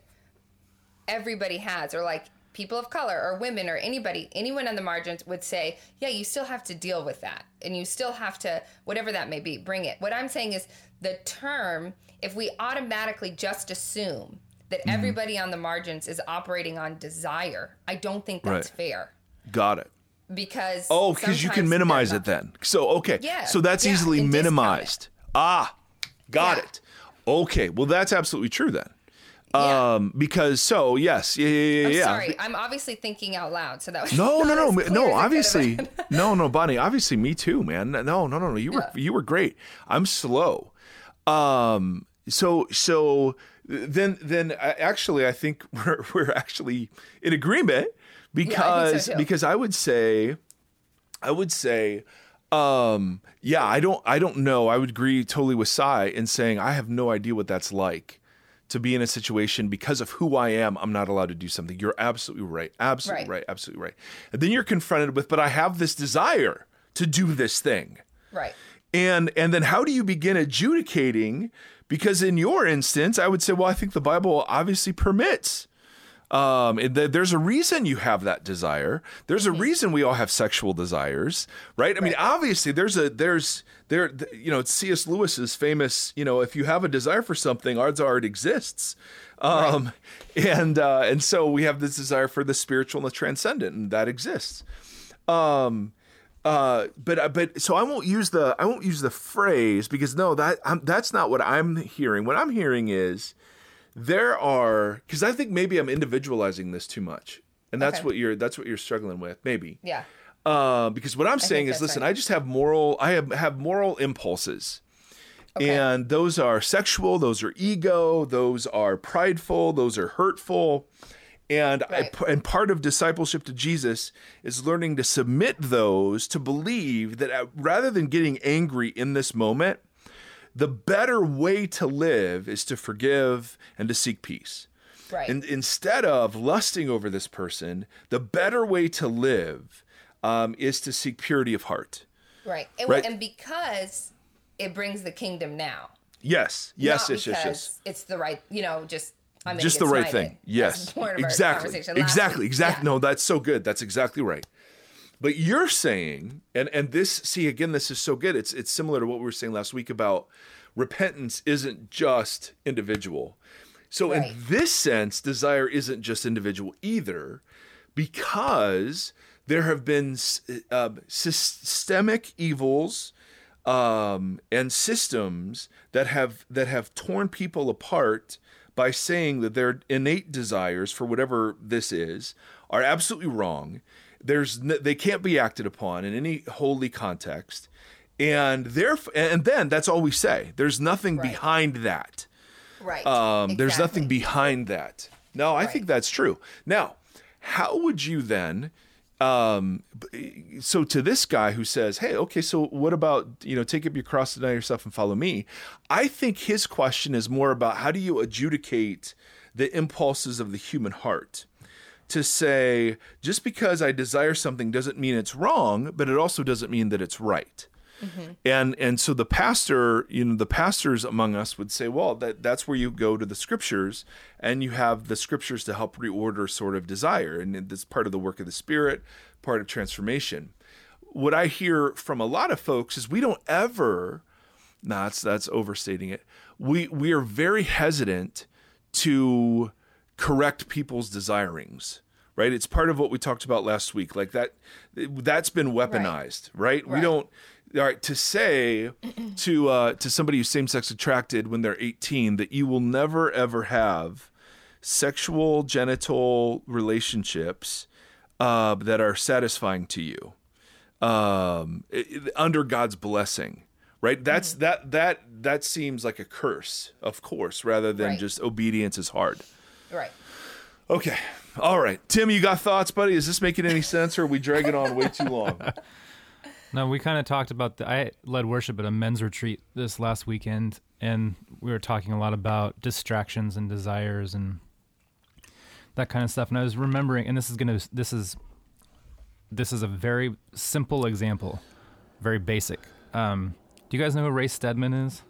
everybody has, or like people of color or women or anybody, anyone on the margins would say, yeah, you still have to deal with that. And you still have to, whatever that may be, bring it. What I'm saying is the term, if we automatically just assume that Mm-hmm. everybody on the margins is operating on desire, I don't think that's Right. fair. Got it. Because Oh, because you can minimize it then. So okay. Yeah, So that's yeah, easily and discount it. minimized. Ah, got Yeah. it. Okay. Well, that's absolutely true then. Yeah. Um, because so yes, yeah, yeah, yeah. I'm sorry, I'm obviously thinking out loud, so that was No, no, no, as ma- clear as no. it could have Obviously, no, no, Bonnie. Obviously, me too, man. No, no, no, no. You were Yeah. you were great. I'm slow. Um. So so then then actually I think we're we're actually in agreement because too. because I would say I would say um yeah I don't I don't know I would agree totally with Sai in saying I have no idea what that's like to be in a situation because of who I am I'm not allowed to do something you're absolutely right absolutely Right. right, absolutely right and then you're confronted with but I have this desire to do this thing right. and and then how do you begin adjudicating because in your instance i would say well i think the bible obviously permits um, th- there's a reason you have that desire. There's a reason we all have sexual desires, right? I mean, obviously, there's a there's there, th- you know, it's C.S. Lewis's famous, you know, if you have a desire for something, odds are it exists. Um, and uh, and so we have this desire for the spiritual and the transcendent, and that exists. Um, uh, but uh, but so I won't use the I won't use the phrase because no that I'm, that's not what I'm hearing. What I'm hearing is there are because I think maybe I'm individualizing this too much, and that's Okay. what you're that's what you're struggling with maybe. Yeah. Uh, because what I'm saying is, listen, right. I just have moral I have have moral impulses. Okay. And those are sexual, those are ego, those are prideful, those are hurtful. And I, and part of discipleship to Jesus is learning to submit those to believe that uh, rather than getting angry in this moment, the better way to live is to forgive and to seek peace. Right. And instead of lusting over this person, the better way to live um, is to seek purity of heart. Right. And, Right. and because it brings the kingdom now. Yes, yes, yes, yes, yes. It's the right, you know, just I'm just the right thing. Yes, That's part of our exactly, exactly, exactly. Yeah. No, that's so good. That's exactly right. But you're saying, and and this, see, again, this is so good. It's it's similar to what we were saying last week about repentance isn't just individual. So Right. in this sense, desire isn't just individual either, because there have been uh, systemic evils um, and systems that have that have torn people apart by saying that their innate desires for whatever this is are absolutely wrong. There's n- they can't be acted upon in any holy context, and and then that's all we say. There's nothing Right. behind that. Right. Um, There's nothing behind that. No, I think that's true. Now, how would you then? Um, so to this guy who says, "Hey, okay, so what about you know take up your cross, deny yourself, and follow me?" I think his question is more about how do you adjudicate the impulses of the human heart. To say just because I desire something doesn't mean it's wrong, but it also doesn't mean that it's right Mm-hmm. and and so the pastor you know the pastors among us would say well that that's where you go to the scriptures and you have the scriptures to help reorder sort of desire and that's part of the work of the spirit part of transformation. What i hear from a lot of folks is we don't ever nah, that's that's overstating it. We we are very hesitant to correct people's desirings right? It's part of what we talked about last week like that that's been weaponized right, we Right. don't all right to say to uh to somebody who's same-sex attracted when they're 18 that you will never ever have sexual genital relationships uh, that are satisfying to you um, i- i- under God's blessing, right? That's that that that seems like a curse, of course, rather than Right. just obedience is hard. Right. Okay, all right, Tim, you got thoughts, buddy? Is this making any sense, or are we dragging on way too long? No, we kind of talked about the. I led worship at a men's retreat this last weekend, and we were talking a lot about distractions and desires and that kind of stuff. And I was remembering, and this is gonna, this is, this is a very simple example, very basic. Um, do you guys know who Ray Stedman is?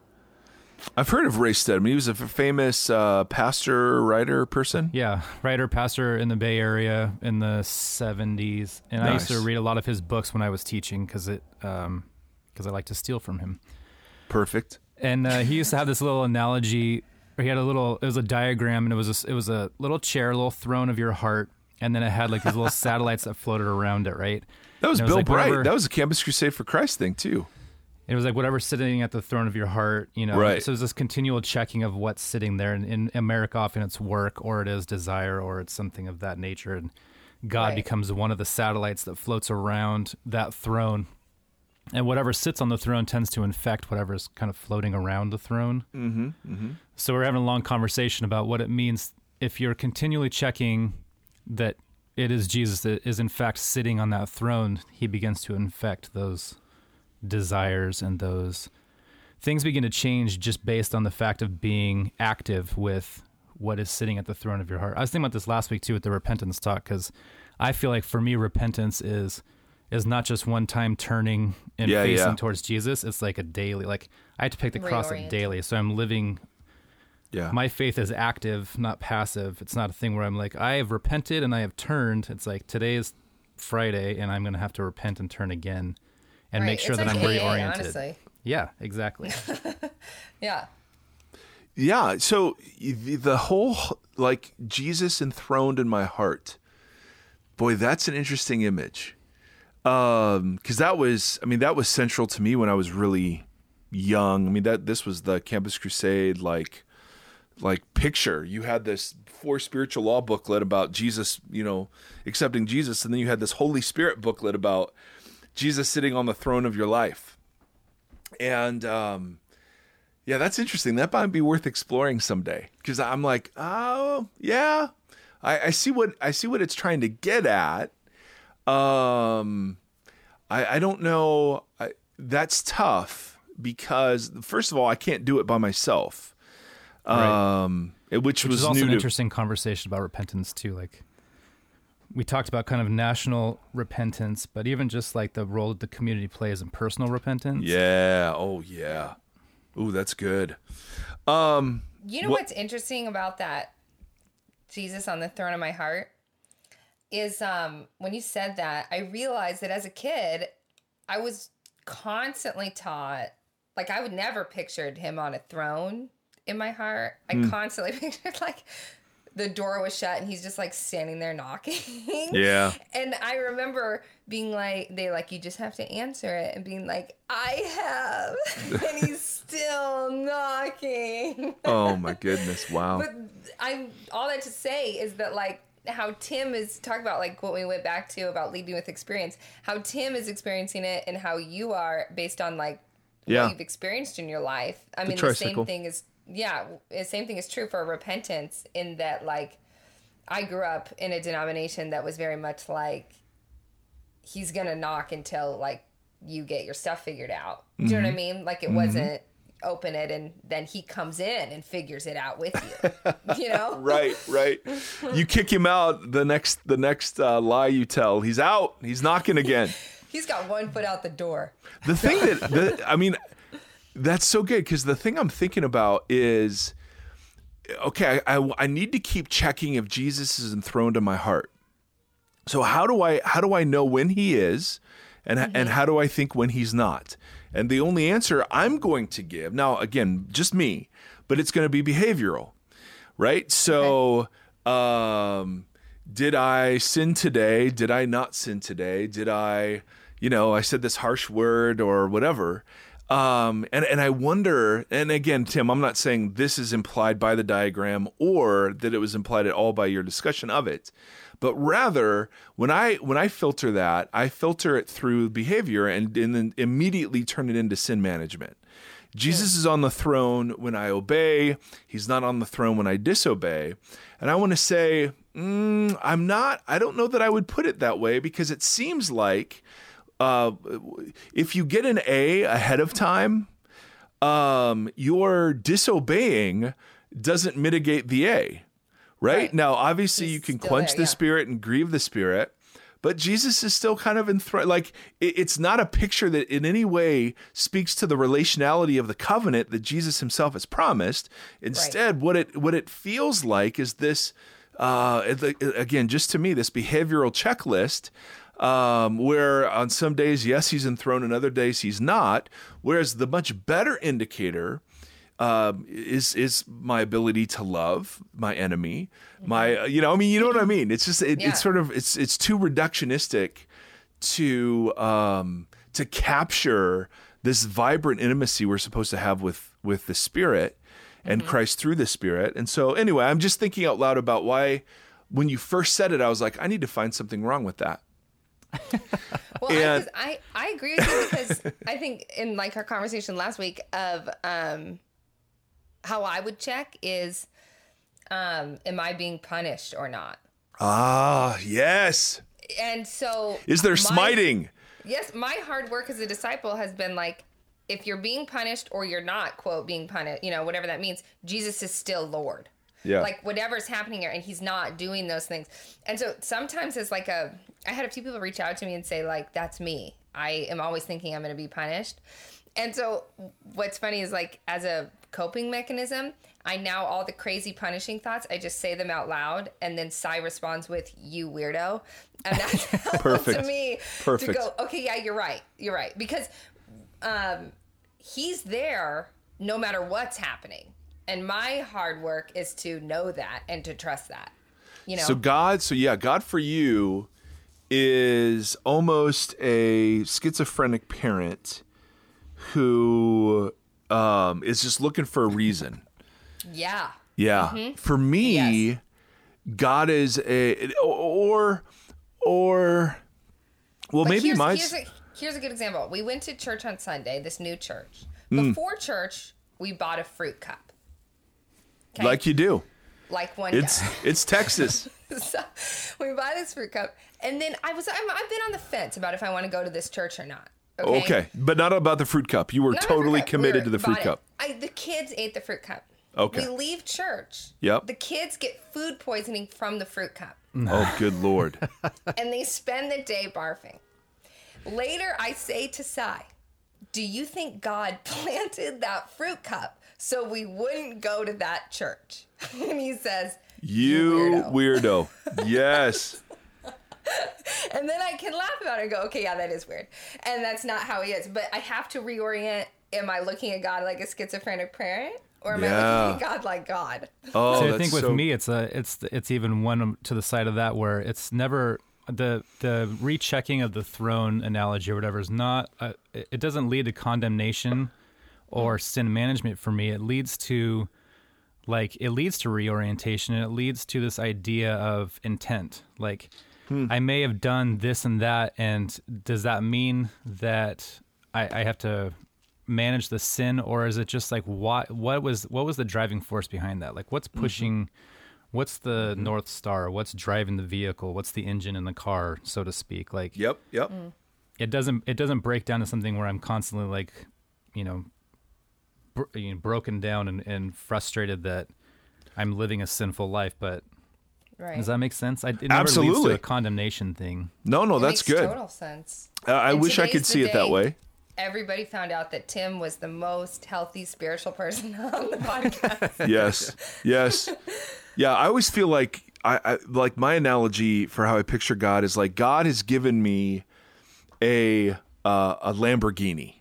I've heard of Ray Stedman. He was a famous uh, pastor, writer, person. Yeah, writer, pastor in the Bay Area in the '70s, and I used to read a lot of his books when I was teaching because it, because I like to steal from him. Perfect. and uh, he used to have this little analogy. Or he had a little. It was a diagram, and it was a, it was a little chair, a little throne of your heart, and then it had like these little satellites that floated around it. Right. That was was Bill like Bright. whatever- That was a Campus Crusade for Christ thing too. It was like whatever's sitting at the throne of your heart, you know. Right. So it was this continual checking of what's sitting there. And in America, often it's work, or it is desire, or it's something of that nature. And God Right. becomes one of the satellites that floats around that throne. And whatever sits on the throne tends to infect whatever's kind of floating around the throne. Mm-hmm, So we're having a long conversation about what it means if you're continually checking that it is Jesus that is in fact sitting on that throne. He begins to infect those desires and those things begin to change just based on the fact of being active with what is sitting at the throne of your heart. I was thinking about this last week too with the repentance talk because I feel like for me repentance is is not just one time turning and Yeah, facing yeah. towards Jesus. It's like a daily like I have to pick the cross up daily. So I'm living Yeah. my faith is active, not passive. It's not a thing where I'm like, I have repented and I have turned. It's like today is Friday and I'm going to have to repent and turn again and Right. make sure It's that like I'm AA, reoriented. Honestly. Yeah, exactly. Yeah. Yeah. So the, the whole like Jesus enthroned in my heart. Boy, that's an interesting image. Um, because that was, I mean, that was central to me when I was really young. I mean, that this was the Campus Crusade like like picture. You had this four spiritual law booklet about Jesus, you know, accepting Jesus, and then you had this Holy Spirit booklet about Jesus sitting on the throne of your life. And um yeah, that's interesting. That might be worth exploring someday. Because I'm like, oh yeah, I, I see what I see what it's trying to get at. Um, I I don't know. I, that's tough because first of all, I can't do it by myself. Right. Um, which, Which was also an to interesting conversation about repentance too. Like we talked about kind of national repentance, but even just like the role that the community plays in personal repentance. yeah. Oh yeah. Ooh, that's good. Um, You know What- what's interesting about that Jesus on the throne of my heart is um when you said that, I realized that as a kid, I was constantly taught like I would never pictured him on a throne in my heart. I Hmm. constantly pictured like the door was shut and he's just like standing there knocking. yeah. And I remember being like, they like, you just have to answer it, and being like, I have, and he's still knocking. Oh my goodness. Wow. But I'm all that to say is that like how Tim is talking about like what we went back to about leading with experience, how Tim is experiencing it and how you are based on like Yeah. what you've experienced in your life. I mean, the same thing is yeah, the same thing is true for repentance in that like I grew up in a denomination that was very much like he's gonna knock until like you get your stuff figured out. Do you know what I Mm-hmm. mean? Like it wasn't open it and then he comes in and figures it out with you. you know? right, right. You kick him out. The next, the next uh, lie you tell, he's out. He's knocking again. He's got one foot out the door. The thing that, the, I mean, that's so good because the thing I'm thinking about is, okay, I, I, I need to keep checking if Jesus is enthroned in my heart. So how do I how do I know when he is, and and how do I think when he's not? And the only answer I'm going to give now, again, just me, but it's going to be behavioral, right? So, um, did I sin today? Did I not sin today? Did I, you know, I said this harsh word or whatever? Um, and and I wonder, and again, Tim, I'm not saying this is implied by the diagram or that it was implied at all by your discussion of it, but rather when I when I filter that, I filter it through behavior and, and then immediately turn it into sin management. Jesus is on the throne when I obey. He's not on the throne when I disobey. And I want to say, mm, I'm not, I don't know that I would put it that way because it seems like uh, if you get an A ahead of time, um, your disobeying doesn't mitigate the A, right? Right. Now, obviously, He's you can quench there, the yeah. spirit and grieve the spirit, but Jesus is still kind of in threat. Like it, it's not a picture that in any way speaks to the relationality of the covenant that Jesus Himself has promised. Instead, what it what it feels like is this. Uh, again, just to me, this behavioral checklist um, where on some days, yes, he's enthroned, and other days he's not. Whereas the much better indicator um, is is my ability to love my enemy. My, uh, you know, I mean, you know what I mean. It's just it, Yeah. it's sort of it's it's too reductionistic to um, to capture this vibrant intimacy we're supposed to have with with the Spirit and Christ through the Spirit. And so, anyway, I'm just thinking out loud about why. When you first said it, I was like, I need to find something wrong with that. Well, And- I, I I agree with you because I think in like our conversation last week of um how I would check is um am I being punished or not? Ah, yes. And so Is there my- smiting? Yes, my hard work as a disciple has been like if you're being punished or you're not quote being punished, you know, whatever that means, Jesus is still Lord. Yeah. Like whatever's happening here and he's not doing those things. And so sometimes it's like a I had a few people reach out to me and say like that's me. I am always thinking I'm going to be punished. And so what's funny is like as a coping mechanism, I now all the crazy punishing thoughts, I just say them out loud and then Cy responds with you weirdo. And that's helpful to me Perfect. to go, okay, yeah, you're right. You're right. Because um, he's there no matter what's happening. And my hard work is to know that and to trust that. You know? So God, so yeah, God for you is almost a schizophrenic parent who um, is just looking for a reason. yeah. Yeah. For me, Mm-hmm. Yes. God is a or or well Like, maybe here's, my here's a, here's a good example. We went to church on Sunday, this new church. Hmm. Before church, we bought a fruit cup. Okay? like you do. like one It's does. it's Texas. so we buy this fruit cup, and then I was I'm, I've been on the fence about if I want to go to this church or not. Okay, Okay, but not about the fruit cup. You were Not totally committed We to the fruit cup. I, the kids ate the fruit cup. Okay. We leave church. Yep. The kids get food poisoning from the fruit cup, Oh, good lord. and they spend the day barfing. Later, I say to Sai, "Do you think God planted that fruit cup so we wouldn't go to that church?" and he says, You weirdo. weirdo. Yes. And then I can laugh about it and go, okay, yeah, that is weird. And that's not how he is. But I have to reorient. Am I looking at God like a schizophrenic parent? Or am I looking at God like God? Oh, so I think with so- me, it's a it's it's even one to the side of that where it's never the the rechecking of the throne analogy or whatever is not uh, it it doesn't lead to condemnation or sin management for me. It leads to like it leads to reorientation and it leads to this idea of intent. Like hmm. I may have done this and that, and does that mean that I, I have to manage the sin, or is it just like what what was what was the driving force behind that? Like what's mm-hmm. pushing what's the mm-hmm. north star? What's driving the vehicle? What's the engine in the car, so to speak? Like Yep. Yep. Mm. it doesn't it doesn't break down to something where I'm constantly like, you know, bro- you know broken down and, and frustrated that I'm living a sinful life. But Right. does that make sense? I, it never leads Absolutely. to a condemnation thing. No, no, It that's makes good. Total sense. Uh, I And wish I could see it that way. Everybody found out that Tim was the most healthy spiritual person on the podcast. yes yes yeah i always feel like I, I like my analogy for how i picture god is like god has given me a uh, a lamborghini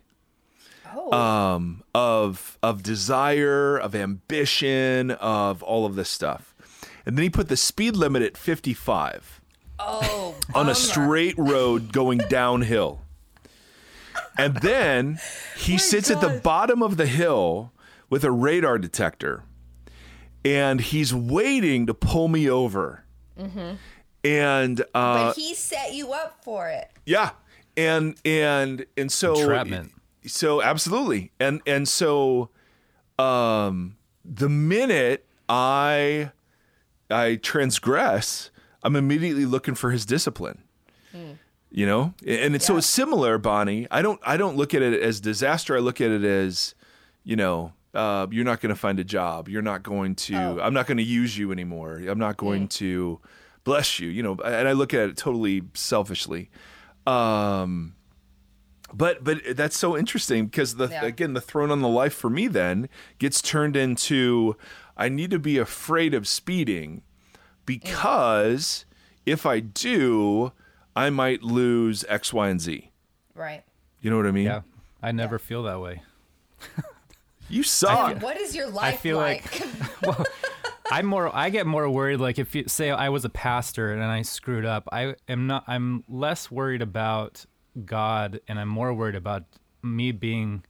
Oh, um of of desire of ambition of all of this stuff and then he put the speed limit at 55 oh, on a straight road going downhill. And then he sits at the bottom of the hill with a radar detector and he's waiting to pull me over. And uh, But he set you up for it. yeah, and and and so Entrapment. So absolutely, and and so, um, the minute I I transgress, I'm immediately looking for his discipline. You know, and it's so it's similar, Bonnie. I don't I don't look at it as disaster. I look at it as, you know, uh, you're not going to find a job. You're not going to. Oh. I'm not going to use you anymore. I'm not going to bless you. You know, and I look at it totally selfishly. Um, but but that's so interesting because the Yeah. again the throne on the life for me then gets turned into I need to be afraid of speeding because if I do, I might lose X, Y, and Z. Right. You know what I mean? Yeah, I never feel that way. You suck. What is your life I feel like? well, I'm more. I get more worried. Like if you say I was a pastor and I screwed up, I am not. I'm less worried about God, and I'm more worried about me being,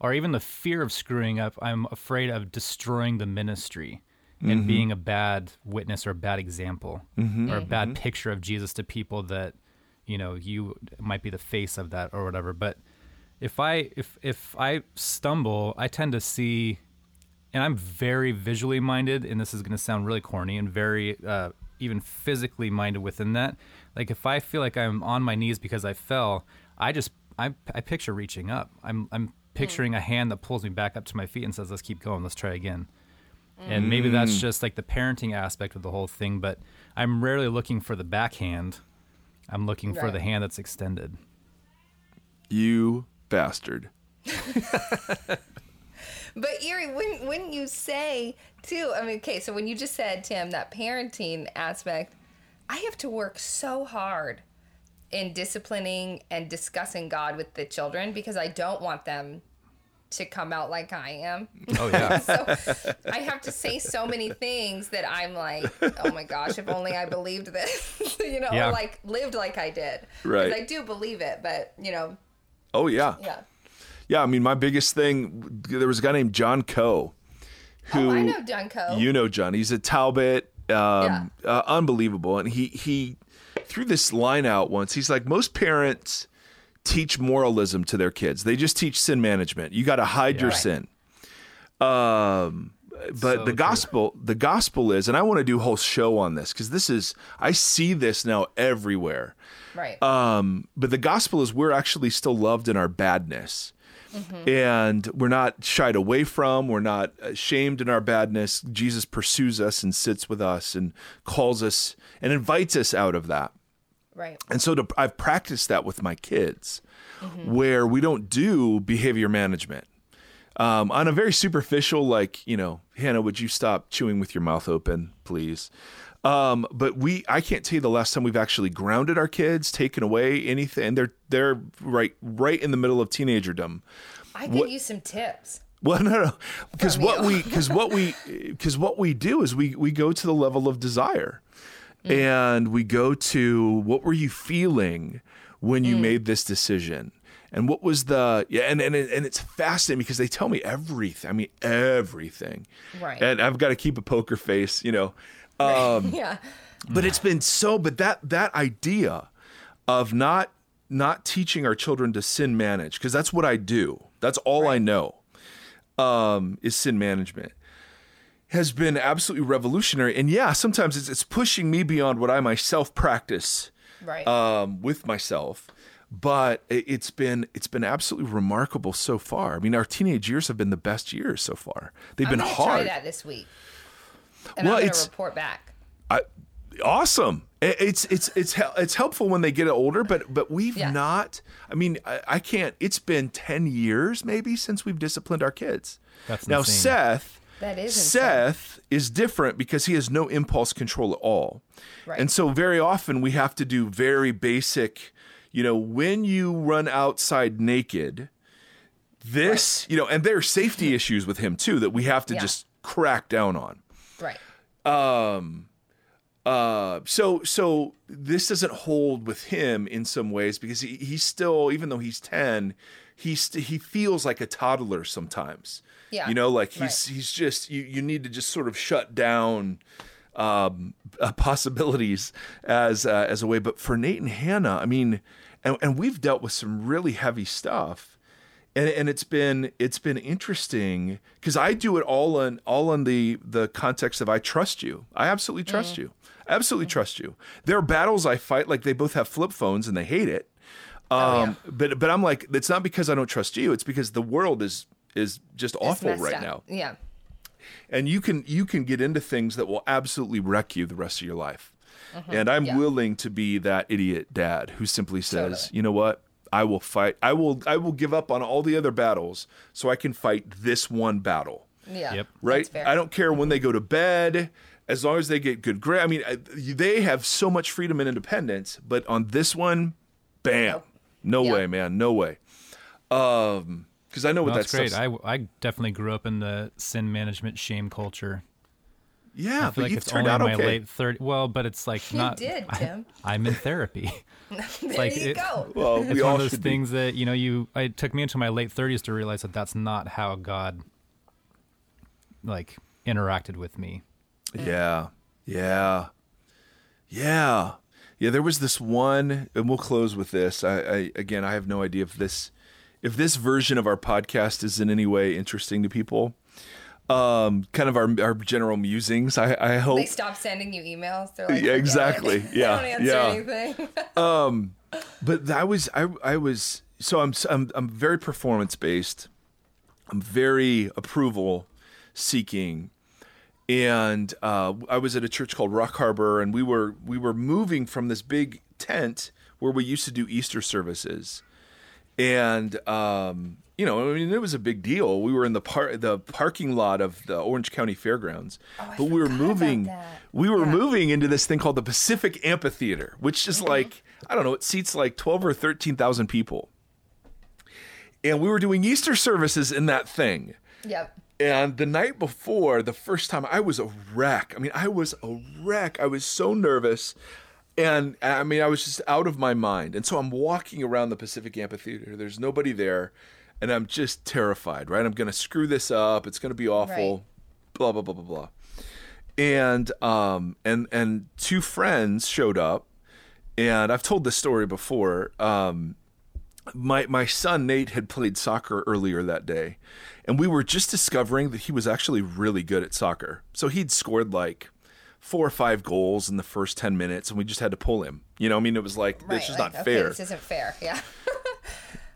or even the fear of screwing up. I'm afraid of destroying the ministry and mm-hmm. being a bad witness or a bad example mm-hmm. or a bad mm-hmm. picture of Jesus to people that you know you might be the face of that or whatever. But if I if if I stumble, I tend to see and I'm very visually minded, and this is going to sound really corny and very uh, even physically minded within that. Like if I feel like I'm on my knees because I fell, I just I, I picture reaching up. I'm I'm picturing mm. a hand that pulls me back up to my feet and says, "Let's keep going. Let's try again." And maybe that's mm. just like the parenting aspect of the whole thing, but I'm rarely looking for the backhand. I'm looking for the hand that's extended. You bastard. But Erie, wouldn't wouldn't you say too? I mean, okay, so when you just said Tim that parenting aspect, I have to work so hard in disciplining and discussing God with the children because I don't want them to come out like I am. Oh yeah. So I have to say so many things that I'm like, oh my gosh, if only I believed this, you know, Yeah. like lived like I did. Right. I do believe it, but you know, Oh yeah. yeah. Yeah, I mean my biggest thing there was a guy named John Coe who oh, I know John Coe. You know John. He's a Talbot. Um, uh, unbelievable. And he he threw this line out once. He's like, most parents teach moralism to their kids. They just teach sin management. You got to hide your Right. sin. Um, but So the true. gospel, the gospel is, and I want to do a whole show on this because this is, I see this now everywhere. right. Um, but the gospel is we're actually still loved in our badness. And we're not shied away from, we're not ashamed in our badness. Jesus pursues us and sits with us and calls us and invites us out of that. right. And so to, I've practiced that with my kids where we don't do behavior management. Um, on a very superficial, like, you know, Hannah, would you stop chewing with your mouth open, please? Um, but we, I can't tell you the last time we've actually grounded our kids, taken away anything. They're, they're right, right in the middle of teenagerdom. I could use some tips. Well, no, no, because what we, because what we, because what we do is we we go to the level of desire, and we go to what were you feeling when you made this decision, and what was the yeah and and and it's fascinating because they tell me everything. I mean everything. Right. And I've got to keep a poker face, you know. Um, yeah. but it's been so but that that idea of not not teaching our children to sin manage because that's what I do. That's all I know. Um, is sin management has been absolutely revolutionary. And yeah, sometimes it's, it's pushing me beyond what I myself practice Right. um, with myself. But it- it's been it's been absolutely remarkable so far. I mean, our teenage years have been the best years so far. They've I'm been hard. try that this week. And Well, I'm it's- gonna report back. I, awesome. It- It's it's it's hel- it's helpful when they get older, but but we've Yeah. not. I mean, I, I can't. It's been ten years maybe since we've disciplined our kids. That's now insane. Seth. That is insane. Seth is different because he has no impulse control at all, Right. and so very often we have to do very basic. You know, when you run outside naked, this you know, and there are safety issues with him too that we have to Yeah. just crack down on. Right. Uh, so so this doesn't hold with him in some ways because he, he's still even though he's 10 he's st- he feels like a toddler sometimes Yeah, you know like he's right. he's just you, you need to just sort of shut down um, uh, possibilities as uh, as a way but for Nate and Hannah I mean and, and we've dealt with some really heavy stuff and and it's been it's been interesting because I do it all on all on the the context of I trust you. I absolutely trust Mm-hmm. you. Absolutely trust you. There are battles I fight like they both have flip phones and they hate it. Um, Oh, yeah. but but I'm like it's not because I don't trust you. It's because the world is is just It's awful right up. now, Yeah. and you can you can get into things that will absolutely wreck you the rest of your life. And I'm Mm-hmm. Yeah. willing to be that idiot dad who simply says, Totally. "You know what? I will fight. I will I will give up on all the other battles so I can fight this one battle." Yeah. Yep. Right? That's fair. I don't care when they go to bed as long as they get good grade. I mean, I- they have so much freedom and independence, but on this one, bam. Nope. No Yeah. way, man. No way. Um cuz I know what Well, that's that's great. I, I definitely grew up in the sin management shame culture. Yeah, I but like you've it's turned only out in my okay. late 30s. Well, but it's like You not. did, I- Tim. I'm in therapy. there like you it- go. Well, it's we one all of those should be. things that you know you it took me until my late 30s to realize that that's not how god like interacted with me mm. Yeah. Yeah. Yeah. Yeah, there was this one and we'll close with this. I, I again I have no idea if this if this version of our podcast is in any way interesting to people. Um kind of our our general musings. I I hope They stop sending you emails. They're like, Yeah, exactly. Yeah, don't answer yeah. anything. but I was I I was so I'm I'm I'm very performance based. I'm very approval seeking, and uh, I was at a church called Rock Harbor, and we were we were moving from this big tent where we used to do Easter services, and um, you know I mean it was a big deal. We were in the par- the parking lot of the Orange County Fairgrounds, Oh, but we were moving we were Yeah. moving into this thing called the Pacific Amphitheater, which is Mm-hmm. like I don't know, it seats like twelve or thirteen thousand people, and we were doing Easter services in that thing. Yep. And the night before, the first time, I was a wreck. I mean, I was a wreck. I was so nervous. And I mean, I was just out of my mind. And so I'm walking around the Pacific Amphitheater. There's nobody there. And I'm just terrified, right? I'm going to screw this up. It's going to be awful. Right. Blah, blah, blah, blah, blah. And, um, and, and two friends showed up. And I've told this story before. Um, my my son Nate had played soccer earlier that day, and we were just discovering that he was actually really good at soccer. So he'd scored like four or five goals in the first ten minutes, and we just had to pull him. You know, I mean, it was like Right. this is like, not okay, fair. This isn't fair. Yeah.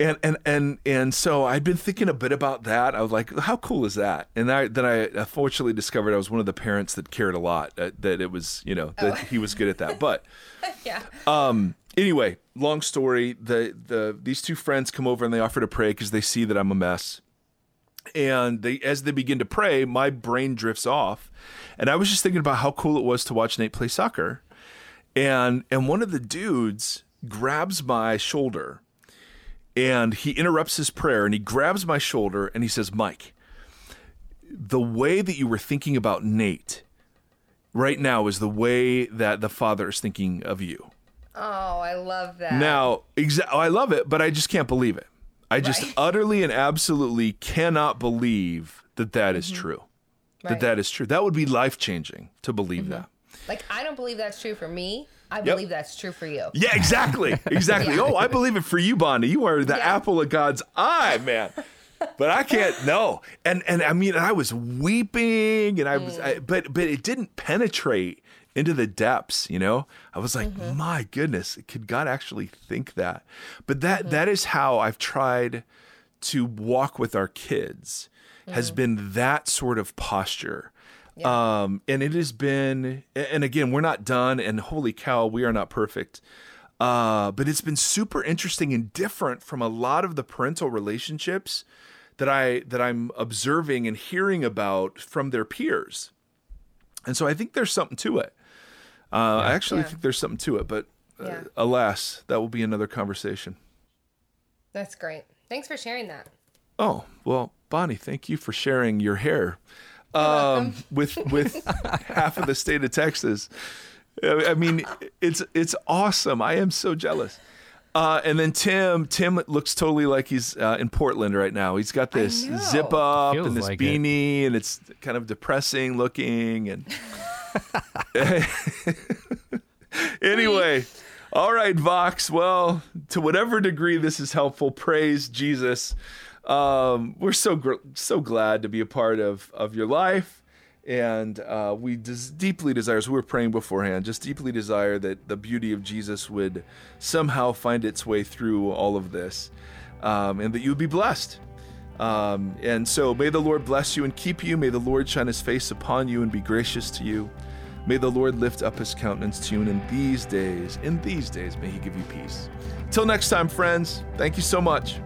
And and and and so I'd been thinking a bit about that. I was like, how cool is that? And I then I unfortunately discovered I was one of the parents that cared a lot that, that it was you know that he was good at that, but. yeah. Um. Anyway, long story. The the these two friends come over and they offer to pray because they see that I'm a mess. And they as they begin to pray, my brain drifts off, and I was just thinking about how cool it was to watch Nate play soccer. And and one of the dudes grabs my shoulder, and he interrupts his prayer and he grabs my shoulder and he says, "Mike, the way that you were thinking about Nate." Right now is the way that the father is thinking of you. Oh, I love that. Now, exa- oh, I love it, but I just can't believe it. I just Right. utterly and absolutely cannot believe that that is mm-hmm. true. That that is true. That would be life changing to believe mm-hmm. that. Like I don't believe that's true for me. I Yep. believe that's true for you. Yeah, exactly. Exactly. Yeah. Oh, I believe it for you, Bonnie. You are the Yeah. apple of God's eye, man. But I can't no. And and I mean I was weeping and I was I, Mm. but but it didn't penetrate into the depths, you know? I was like, Mm-hmm. "My goodness, could God actually think that?" But that, Mm-hmm. that is how I've tried to walk with our kids. Mm. Has been that sort of posture. Um, and it has been, and again, we're not done, and holy cow, we are not perfect. Uh, but it's been super interesting and different from a lot of the parental relationships that I that I'm observing and hearing about from their peers. And so I think there's something to it. Uh, I actually Yeah. think there's something to it, but uh, Yeah. alas, that will be another conversation. That's great. Thanks for sharing that. Oh well, Bonnie, thank you for sharing your hair um, with with half of the state of Texas. I I mean, it's it's awesome. I am so jealous. Uh, and then Tim, Tim looks totally like he's uh, in Portland right now. He's got this zip up Feels and this like it. beanie, and it's kind of depressing looking. And anyway, all right, Vox. Well, to whatever degree this is helpful, praise Jesus. Um, we're so gr- so glad to be a part of of your life, and uh, we des- deeply desire. As we were praying beforehand, just deeply desire that the beauty of Jesus would somehow find its way through all of this, um, and that you would be blessed. Um, and so may the Lord bless you and keep you. May the Lord shine his face upon you and be gracious to you. May the Lord lift up his countenance to you. And in these days, in these days, may he give you peace. Till next time, friends, thank you so much.